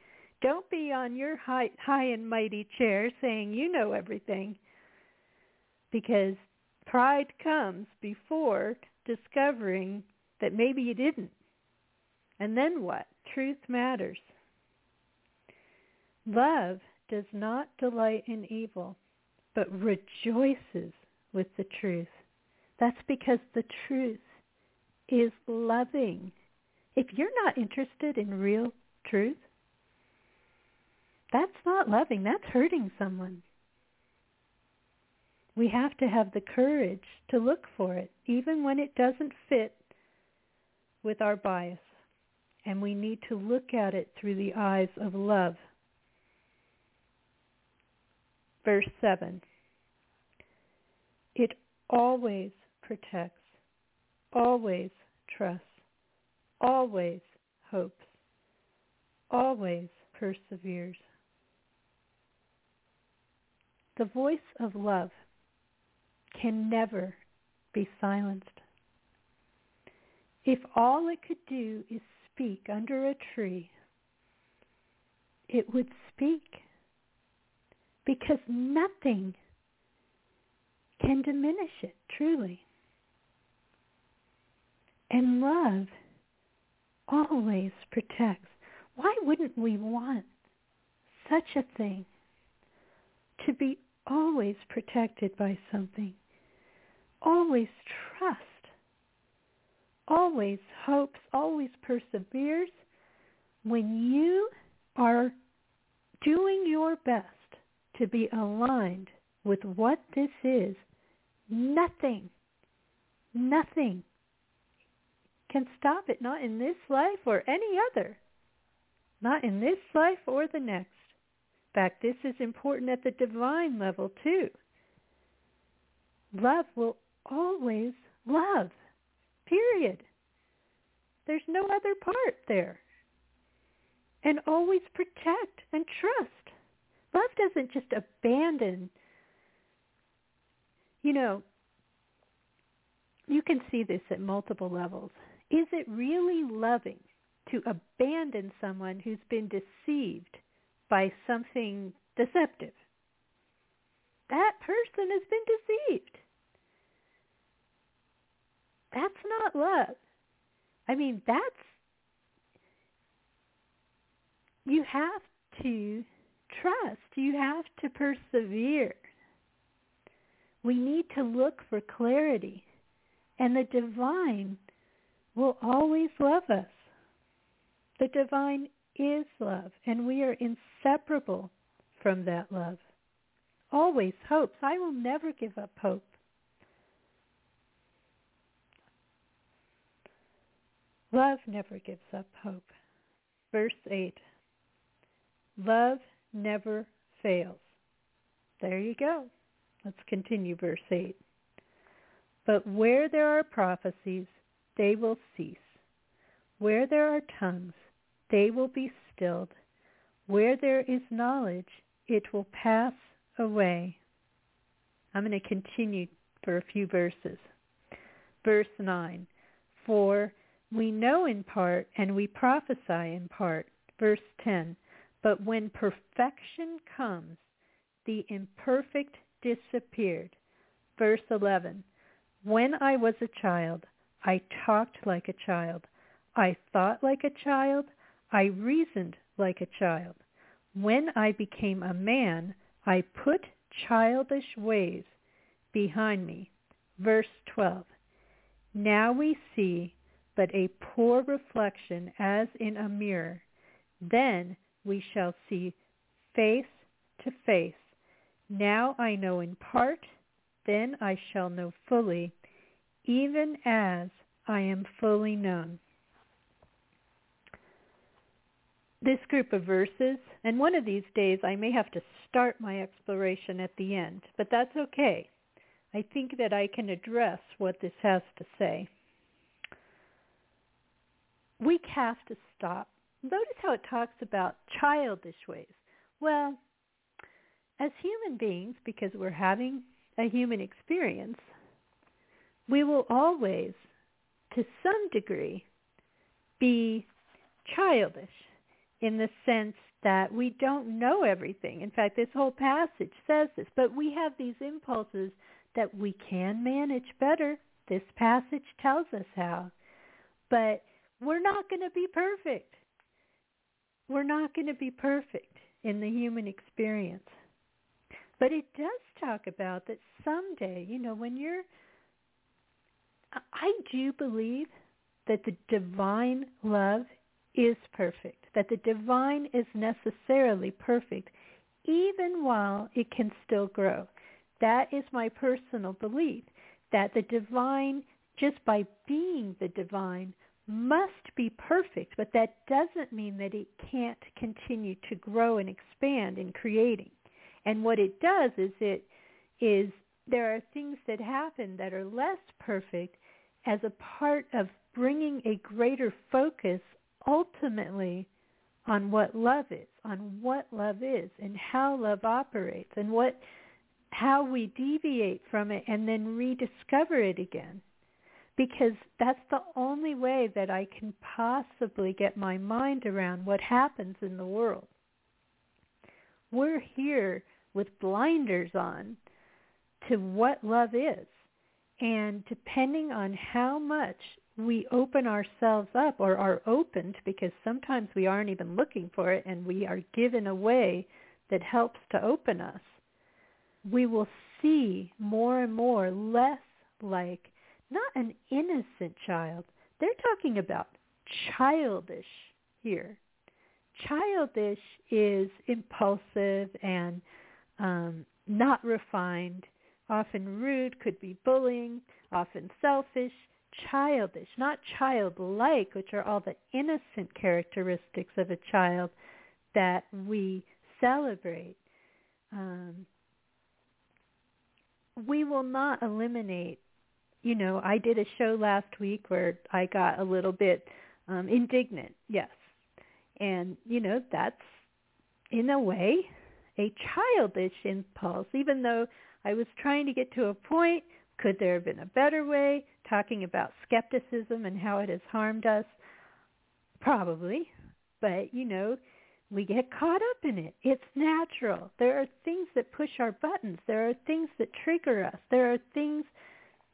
Don't be on your high, high and mighty chair saying you know everything, because pride comes before discovering that maybe you didn't. And then what? Truth matters. Love does not delight in evil, but rejoices with the truth. That's because the truth is loving. If you're not interested in real truth, that's not loving. That's hurting someone. We have to have the courage to look for it, even when it doesn't fit with our bias. And we need to look at it through the eyes of love verse 7. It always protects, always trusts, always hopes, always perseveres. The voice of love can never be silenced. If all it could do is speak under a tree, it would speak because nothing can diminish it, truly. And love always protects. Why wouldn't we want such a thing to be always protected by something? Always trust, always hopes, always perseveres when you are doing your best to be aligned with what this is, nothing, Nothing can stop it, not in this life or any other. Not in this life or the next. Fact, this is important at the divine level too. Love will always love. Period. There's no other part there. And always protect and trust. Love doesn't just abandon. You know, you can see this at multiple levels. Is it really loving to abandon someone who's been deceived by something deceptive? That person has been deceived. That's not love. I mean, that's, you have to trust. You have to persevere. We need to look for clarity. And the divine will always love us. The divine is love, and we are inseparable from that love. Always hopes. I will never give up hope. Love never gives up hope. Verse 8. Love never fails. There you go. Let's continue verse 8. But where there are prophecies, they will cease. Where there are tongues, they will be stilled. Where there is knowledge, it will pass away. I'm going to continue for a few verses. Verse 9. For we know in part and we prophesy in part. Verse 10. But when perfection comes, the imperfect disappeared. Verse 11. When I was a child, I talked like a child. I thought like a child. I reasoned like a child. When I became a man, I put childish ways behind me. Verse 12. Now we see but a poor reflection as in a mirror. Then we shall see face to face. Now I know in part, then I shall know fully, even as I am fully known. This group of verses, and one of these days I may have to start my exploration at the end, but that's okay. I think that I can address what this has to say. We have to stop. Notice how it talks about childish ways. Well, as human beings, because we're having a human experience, we will always, to some degree, be childish in the sense that we don't know everything. In fact, this whole passage says this, but we have these impulses that we can manage better. This passage tells us how. But we're not going to be perfect. We're not going to be perfect in the human experience. But it does talk about that someday, you know, when you're I do believe that the divine love is perfect, that the divine is necessarily perfect, even while it can still grow. That is my personal belief, that the divine, just by being the divine, must be perfect, but that doesn't mean that it can't continue to grow and expand in creating. And what it does is it is there are things that happen that are less perfect as a part of bringing a greater focus ultimately on what love is, on what love is and how love operates and what how we deviate from it and then rediscover it again. Because that's the only way that I can possibly get my mind around what happens in the world. We're here with blinders on to what love is. And depending on how much we open ourselves up or are opened, because sometimes we aren't even looking for it and we are given a way that helps to open us, we will see more and more less like not an innocent child. They're talking about childish here. Childish is impulsive and um, not refined often rude, could be bullying, often selfish, childish, not childlike, which are all the innocent characteristics of a child that we celebrate. Um, we will not eliminate, you know, I did a show last week where I got a little bit um, indignant, yes. And, you know, that's in a way a childish impulse, even though I was trying to get to a point. Could there have been a better way? Talking about skepticism and how it has harmed us? Probably. But, you know, we get caught up in it. It's natural. There are things that push our buttons. There are things that trigger us. There are things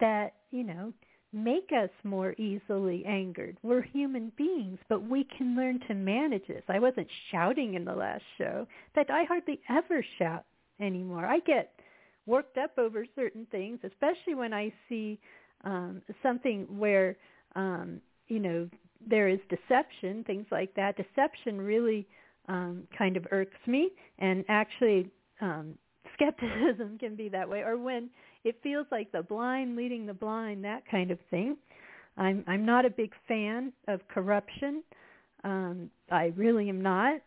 that, you know, make us more easily angered. We're human beings, but we can learn to manage this. I wasn't shouting in the last show. In fact, I hardly ever shout anymore. I get worked up over certain things, especially when I see um, something where, um, you know, there is deception, things like that. Deception really um, kind of irks me, and actually um, skepticism (laughs) can be that way. Or when it feels like the blind leading the blind, that kind of thing. I'm I'm not a big fan of corruption. Um, I really am not,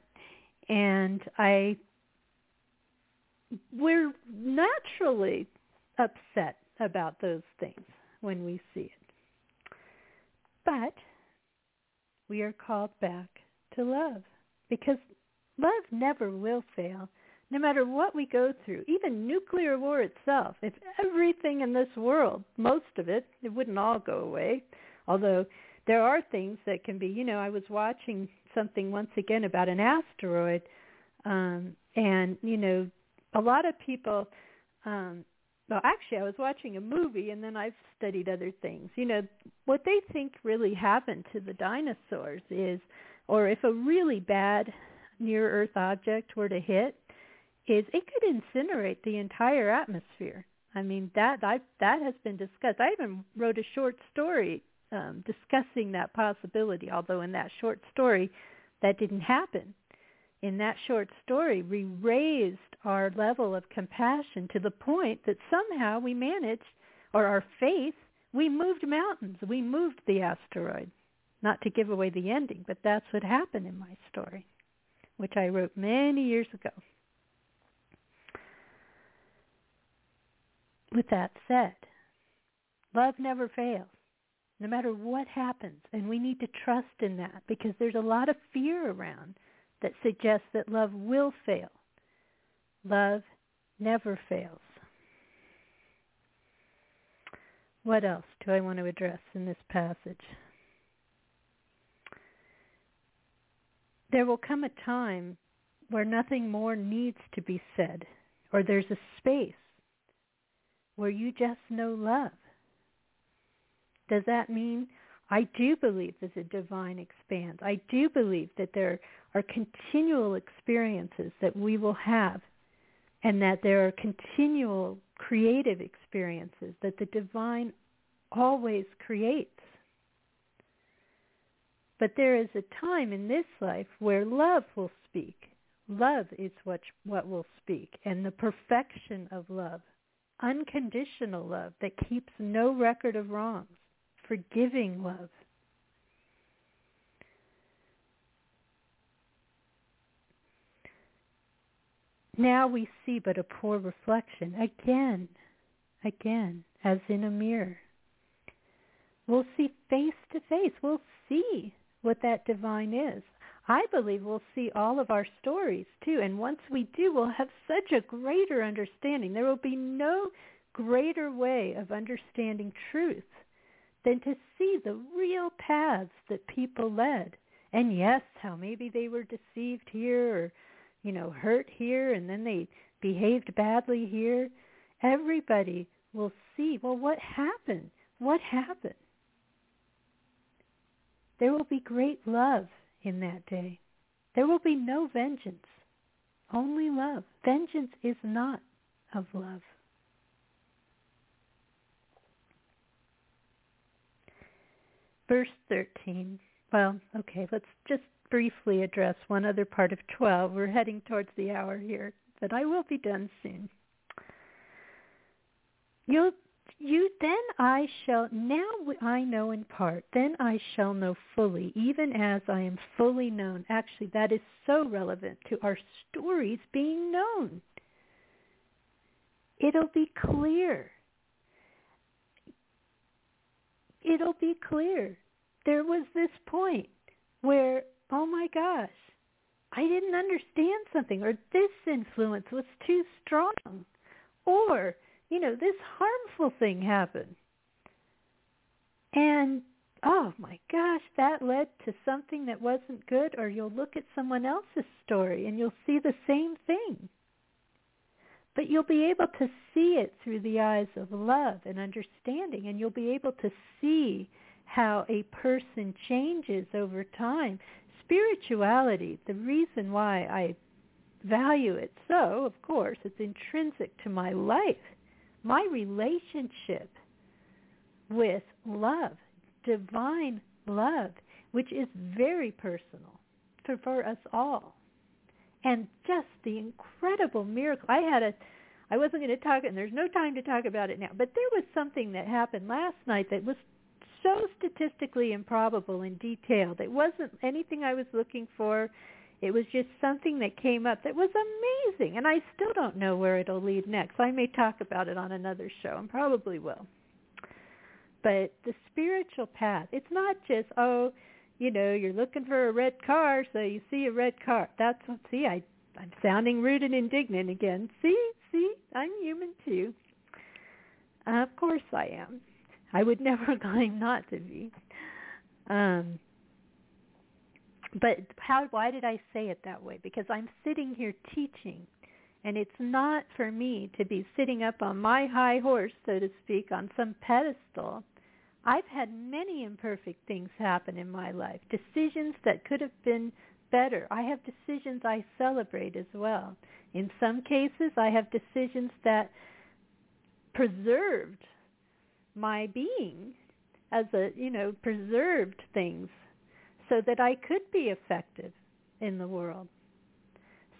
and I we're naturally upset about those things when we see it. But we are called back to love because love never will fail no matter what we go through, even nuclear war itself, if everything in this world, most of it, it wouldn't all go away. Although there are things that can be, you know, I was watching something once again about an asteroid, um, and, you know, a lot of people, um, well, actually, I was watching a movie, and then I've studied other things. You know, what they think really happened to the dinosaurs is, or if a really bad near-Earth object were to hit, is it could incinerate the entire atmosphere. I mean that I that has been discussed. I even wrote a short story um, discussing that possibility. Although in that short story, that didn't happen. In that short story, we raised our level of compassion to the point that somehow we managed, or our faith, we moved mountains. We moved the asteroid. Not to give away the ending, but that's what happened in my story, which I wrote many years ago. With that said, love never fails, no matter what happens. And we need to trust in that because there's a lot of fear around that suggests that love will fail. Love never fails. What else do I want to address in this passage? There will come a time where nothing more needs to be said, or there's a space where you just know love. Does that mean I do believe there's a divine expanse. I do believe that there are continual experiences that we will have and that there are continual creative experiences that the divine always creates. But there is a time in this life where love will speak. Love is what, what will speak and the perfection of love unconditional love that keeps no record of wrongs, forgiving love. Now we see but a poor reflection again, again, as in a mirror. We'll see face to face. We'll see what that divine is. I believe we'll see all of our stories too. And once we do, we'll have such a greater understanding. There will be no greater way of understanding truth than to see the real paths that people led. And yes, how maybe they were deceived here or, you know, hurt here and then they behaved badly here. Everybody will see, well, what happened? What happened? There will be great love in that day. There will be no vengeance, only love. Vengeance is not of love. Verse 13. Well, okay, let's just briefly address one other part of 12. We're heading towards the hour here, but I will be done soon. You'll you then I shall now I know in part then I shall know fully even as I am fully known actually that is so relevant to our stories being known it'll be clear it'll be clear there was this point where oh my gosh I didn't understand something or this influence was too strong or you know, this harmful thing happened. And oh my gosh, that led to something that wasn't good, or you'll look at someone else's story and you'll see the same thing. But you'll be able to see it through the eyes of love and understanding, and you'll be able to see how a person changes over time. Spirituality, the reason why I value it so, of course, it's intrinsic to my life my relationship with love, divine love, which is very personal for, for us all. And just the incredible miracle. I had a, I wasn't going to talk, and there's no time to talk about it now, but there was something that happened last night that was so statistically improbable and detailed. It wasn't anything I was looking for. It was just something that came up that was amazing, and I still don't know where it'll lead next. I may talk about it on another show, and probably will. But the spiritual path, it's not just, oh, you know, you're looking for a red car, so you see a red car. That's what, see, I, I'm sounding rude and indignant again. See, see, I'm human too. Uh, of course I am. I would (laughs) never claim not to be. Um, but how why did I say it that way? Because I'm sitting here teaching and it's not for me to be sitting up on my high horse, so to speak, on some pedestal. I've had many imperfect things happen in my life, decisions that could have been better. I have decisions I celebrate as well. In some cases, I have decisions that preserved my being as a, you know, preserved things so that I could be effective in the world,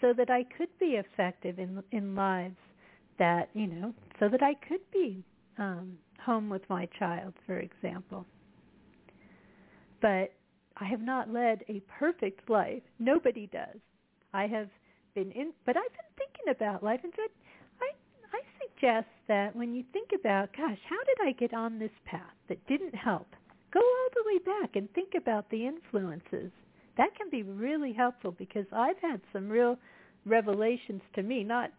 so that I could be effective in in lives that you know, so that I could be um, home with my child, for example. But I have not led a perfect life. Nobody does. I have been in, but I've been thinking about life, and said, I I suggest that when you think about, gosh, how did I get on this path that didn't help? go all the way back and think about the influences. That can be really helpful because I've had some real revelations to me, not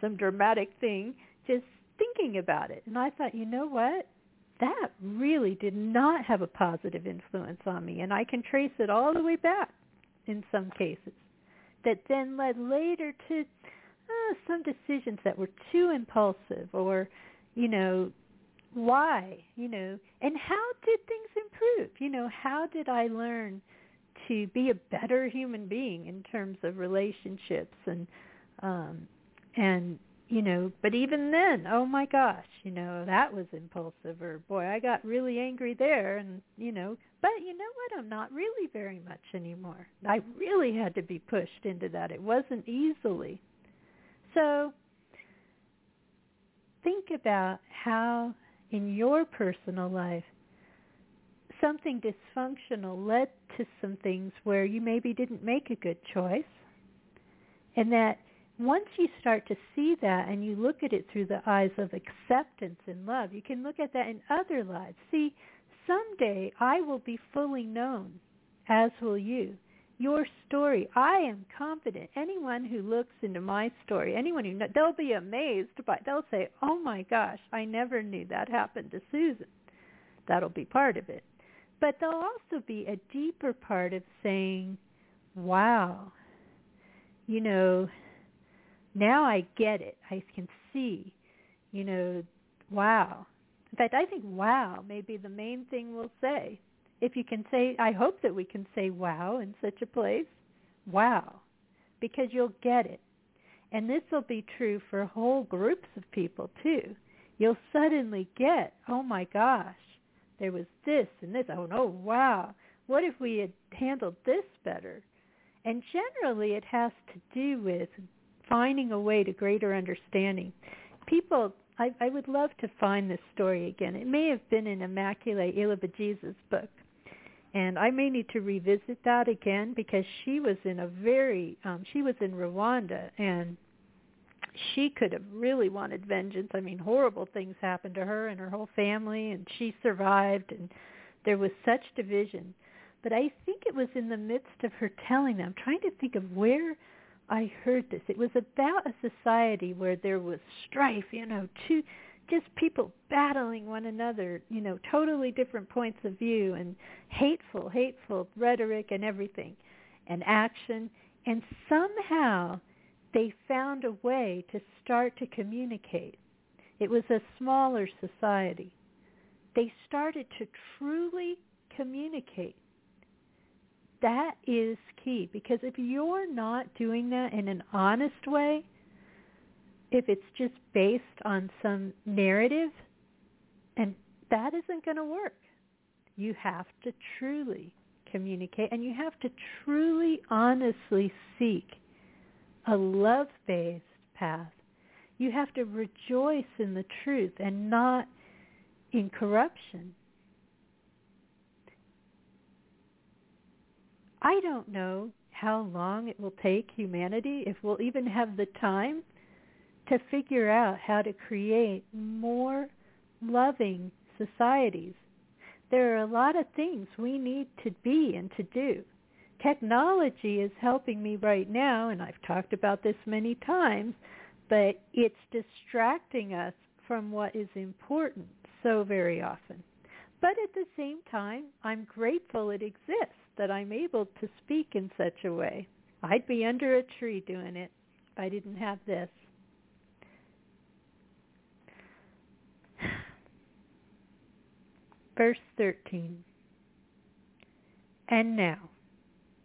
some dramatic thing, just thinking about it. And I thought, you know what? That really did not have a positive influence on me. And I can trace it all the way back in some cases that then led later to uh, some decisions that were too impulsive or, you know, why, you know, and how did things improve? You know, how did I learn to be a better human being in terms of relationships and um and you know, but even then, oh my gosh, you know, that was impulsive or boy, I got really angry there and, you know, but you know what? I'm not really very much anymore. I really had to be pushed into that. It wasn't easily. So think about how in your personal life something dysfunctional led to some things where you maybe didn't make a good choice and that once you start to see that and you look at it through the eyes of acceptance and love, you can look at that in other lives. See, someday I will be fully known, as will you your story. I am confident. Anyone who looks into my story, anyone who they'll be amazed by. They'll say, "Oh my gosh, I never knew that happened to Susan." That'll be part of it. But there'll also be a deeper part of saying, "Wow, you know, now I get it. I can see, you know, wow." In fact, I think "wow" may be the main thing we'll say if you can say, I hope that we can say wow in such a place. Wow. Because you'll get it. And this will be true for whole groups of people too. You'll suddenly get, oh my gosh, there was this and this. Oh no, wow. What if we had handled this better? And generally it has to do with finding a way to greater understanding. People I, I would love to find this story again. It may have been in Immaculée Ilibagiza's book. And I may need to revisit that again because she was in a very, um, she was in Rwanda and she could have really wanted vengeance. I mean, horrible things happened to her and her whole family and she survived and there was such division. But I think it was in the midst of her telling them, I'm trying to think of where I heard this. It was about a society where there was strife, you know, two just people battling one another, you know, totally different points of view and hateful, hateful rhetoric and everything and action. And somehow they found a way to start to communicate. It was a smaller society. They started to truly communicate that is key because if you're not doing that in an honest way, if it's just based on some narrative, and that isn't going to work. You have to truly communicate and you have to truly honestly seek a love-based path. You have to rejoice in the truth and not in corruption. I don't know how long it will take humanity, if we'll even have the time to figure out how to create more loving societies. There are a lot of things we need to be and to do. Technology is helping me right now, and I've talked about this many times, but it's distracting us from what is important so very often. But at the same time, I'm grateful it exists that I'm able to speak in such a way. I'd be under a tree doing it if I didn't have this. Verse 13. And now,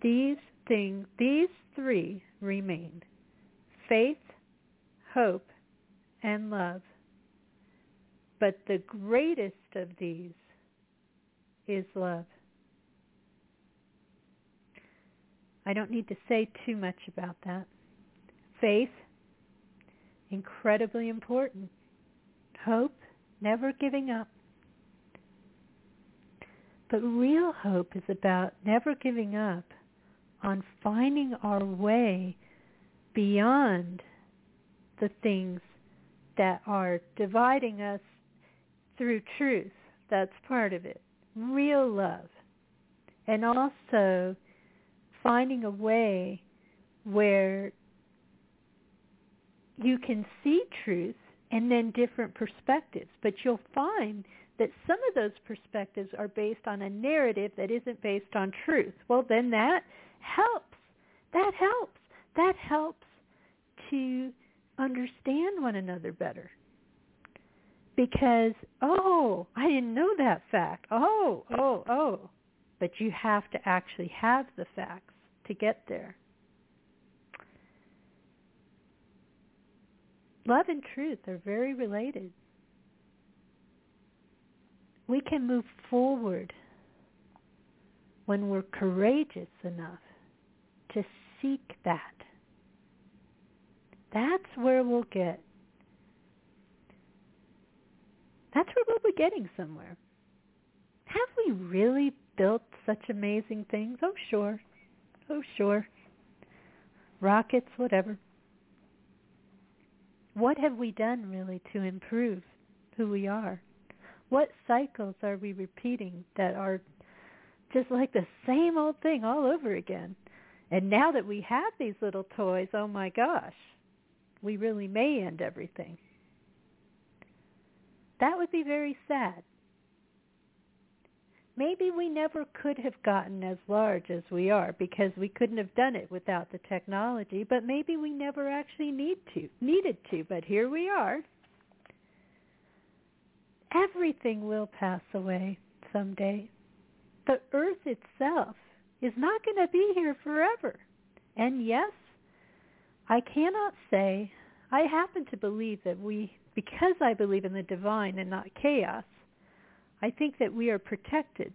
these things, these three remain. Faith, hope, and love. But the greatest of these is love. I don't need to say too much about that. Faith, incredibly important. Hope, never giving up. But real hope is about never giving up on finding our way beyond the things that are dividing us through truth. That's part of it. Real love. And also finding a way where you can see truth and then different perspectives. But you'll find that some of those perspectives are based on a narrative that isn't based on truth. Well, then that helps. That helps. That helps to understand one another better. Because, oh, I didn't know that fact. Oh, oh, oh. But you have to actually have the facts to get there. Love and truth are very related. We can move forward when we're courageous enough to seek that. That's where we'll get. That's where we'll be getting somewhere. Have we really built such amazing things? Oh, sure. Oh, sure. Rockets, whatever. What have we done really to improve who we are? What cycles are we repeating that are just like the same old thing all over again? And now that we have these little toys, oh my gosh, we really may end everything. That would be very sad maybe we never could have gotten as large as we are because we couldn't have done it without the technology, but maybe we never actually need to needed to, but here we are. Everything will pass away someday. The earth itself is not going to be here forever. And yes, I cannot say I happen to believe that we because I believe in the divine and not chaos, I think that we are protected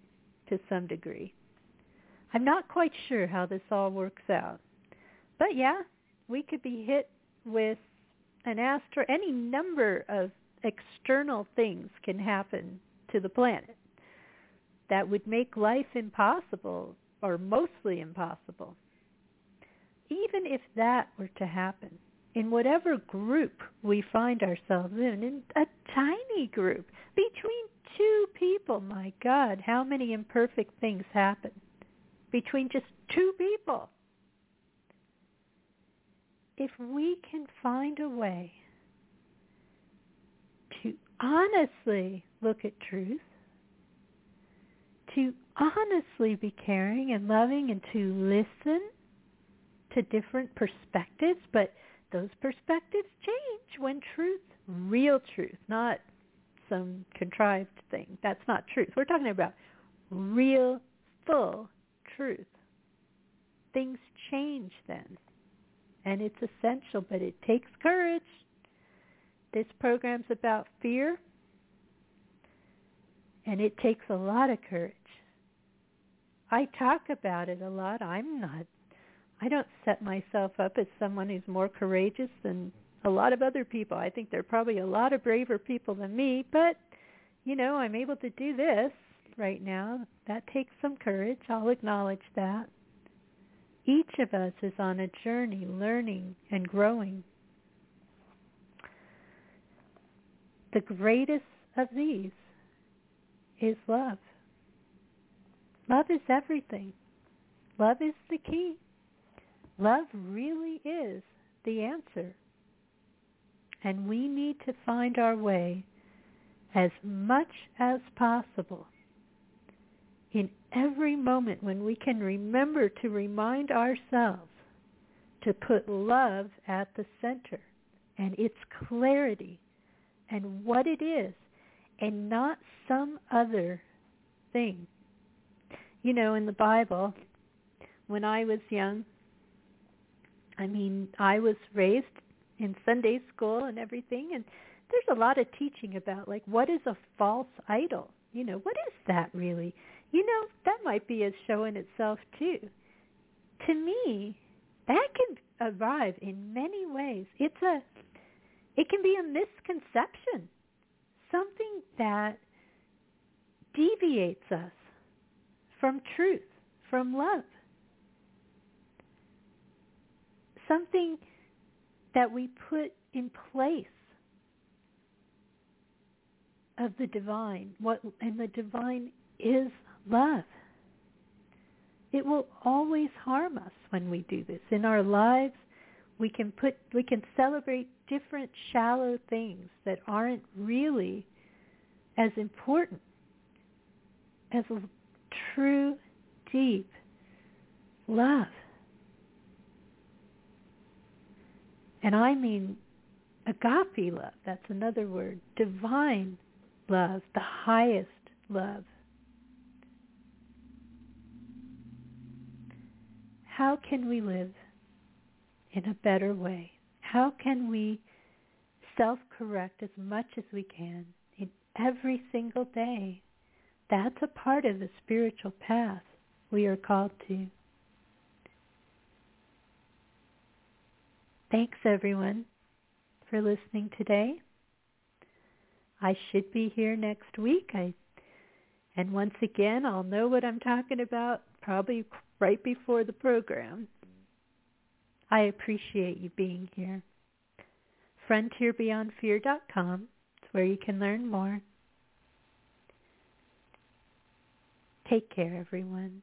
to some degree. I'm not quite sure how this all works out. But yeah, we could be hit with an astro any number of external things can happen to the planet that would make life impossible or mostly impossible. Even if that were to happen, in whatever group we find ourselves in, in a tiny group, between two people, my God, how many imperfect things happen between just two people. If we can find a way to honestly look at truth, to honestly be caring and loving and to listen to different perspectives, but those perspectives change when truth, real truth, not some contrived thing. That's not truth. We're talking about real, full truth. Things change then. And it's essential, but it takes courage. This program's about fear, and it takes a lot of courage. I talk about it a lot. I'm not, I don't set myself up as someone who's more courageous than a lot of other people. I think there are probably a lot of braver people than me, but, you know, I'm able to do this right now. That takes some courage. I'll acknowledge that. Each of us is on a journey learning and growing. The greatest of these is love. Love is everything. Love is the key. Love really is the answer. And we need to find our way as much as possible in every moment when we can remember to remind ourselves to put love at the center and its clarity and what it is and not some other thing. You know, in the Bible, when I was young, I mean, I was raised in Sunday school and everything, and there's a lot of teaching about like what is a false idol? You know, what is that really? You know, that might be as showing itself too. To me, that can arrive in many ways. It's a it can be a misconception. Something that deviates us from truth, from love. Something that we put in place of the divine. What and the divine is love. It will always harm us when we do this. In our lives, we can put we can celebrate different shallow things that aren't really as important as true, deep love. And I mean agape love. That's another word. Divine love, the highest love. how can we live in a better way? How can we self-correct as much as we can in every single day? That's a part of the spiritual path we are called to. Thanks everyone for listening today. I should be here next week. I, and once again, I'll know what I'm talking about probably right before the program. I appreciate you being here. FrontierBeyondFear.com is where you can learn more. Take care, everyone.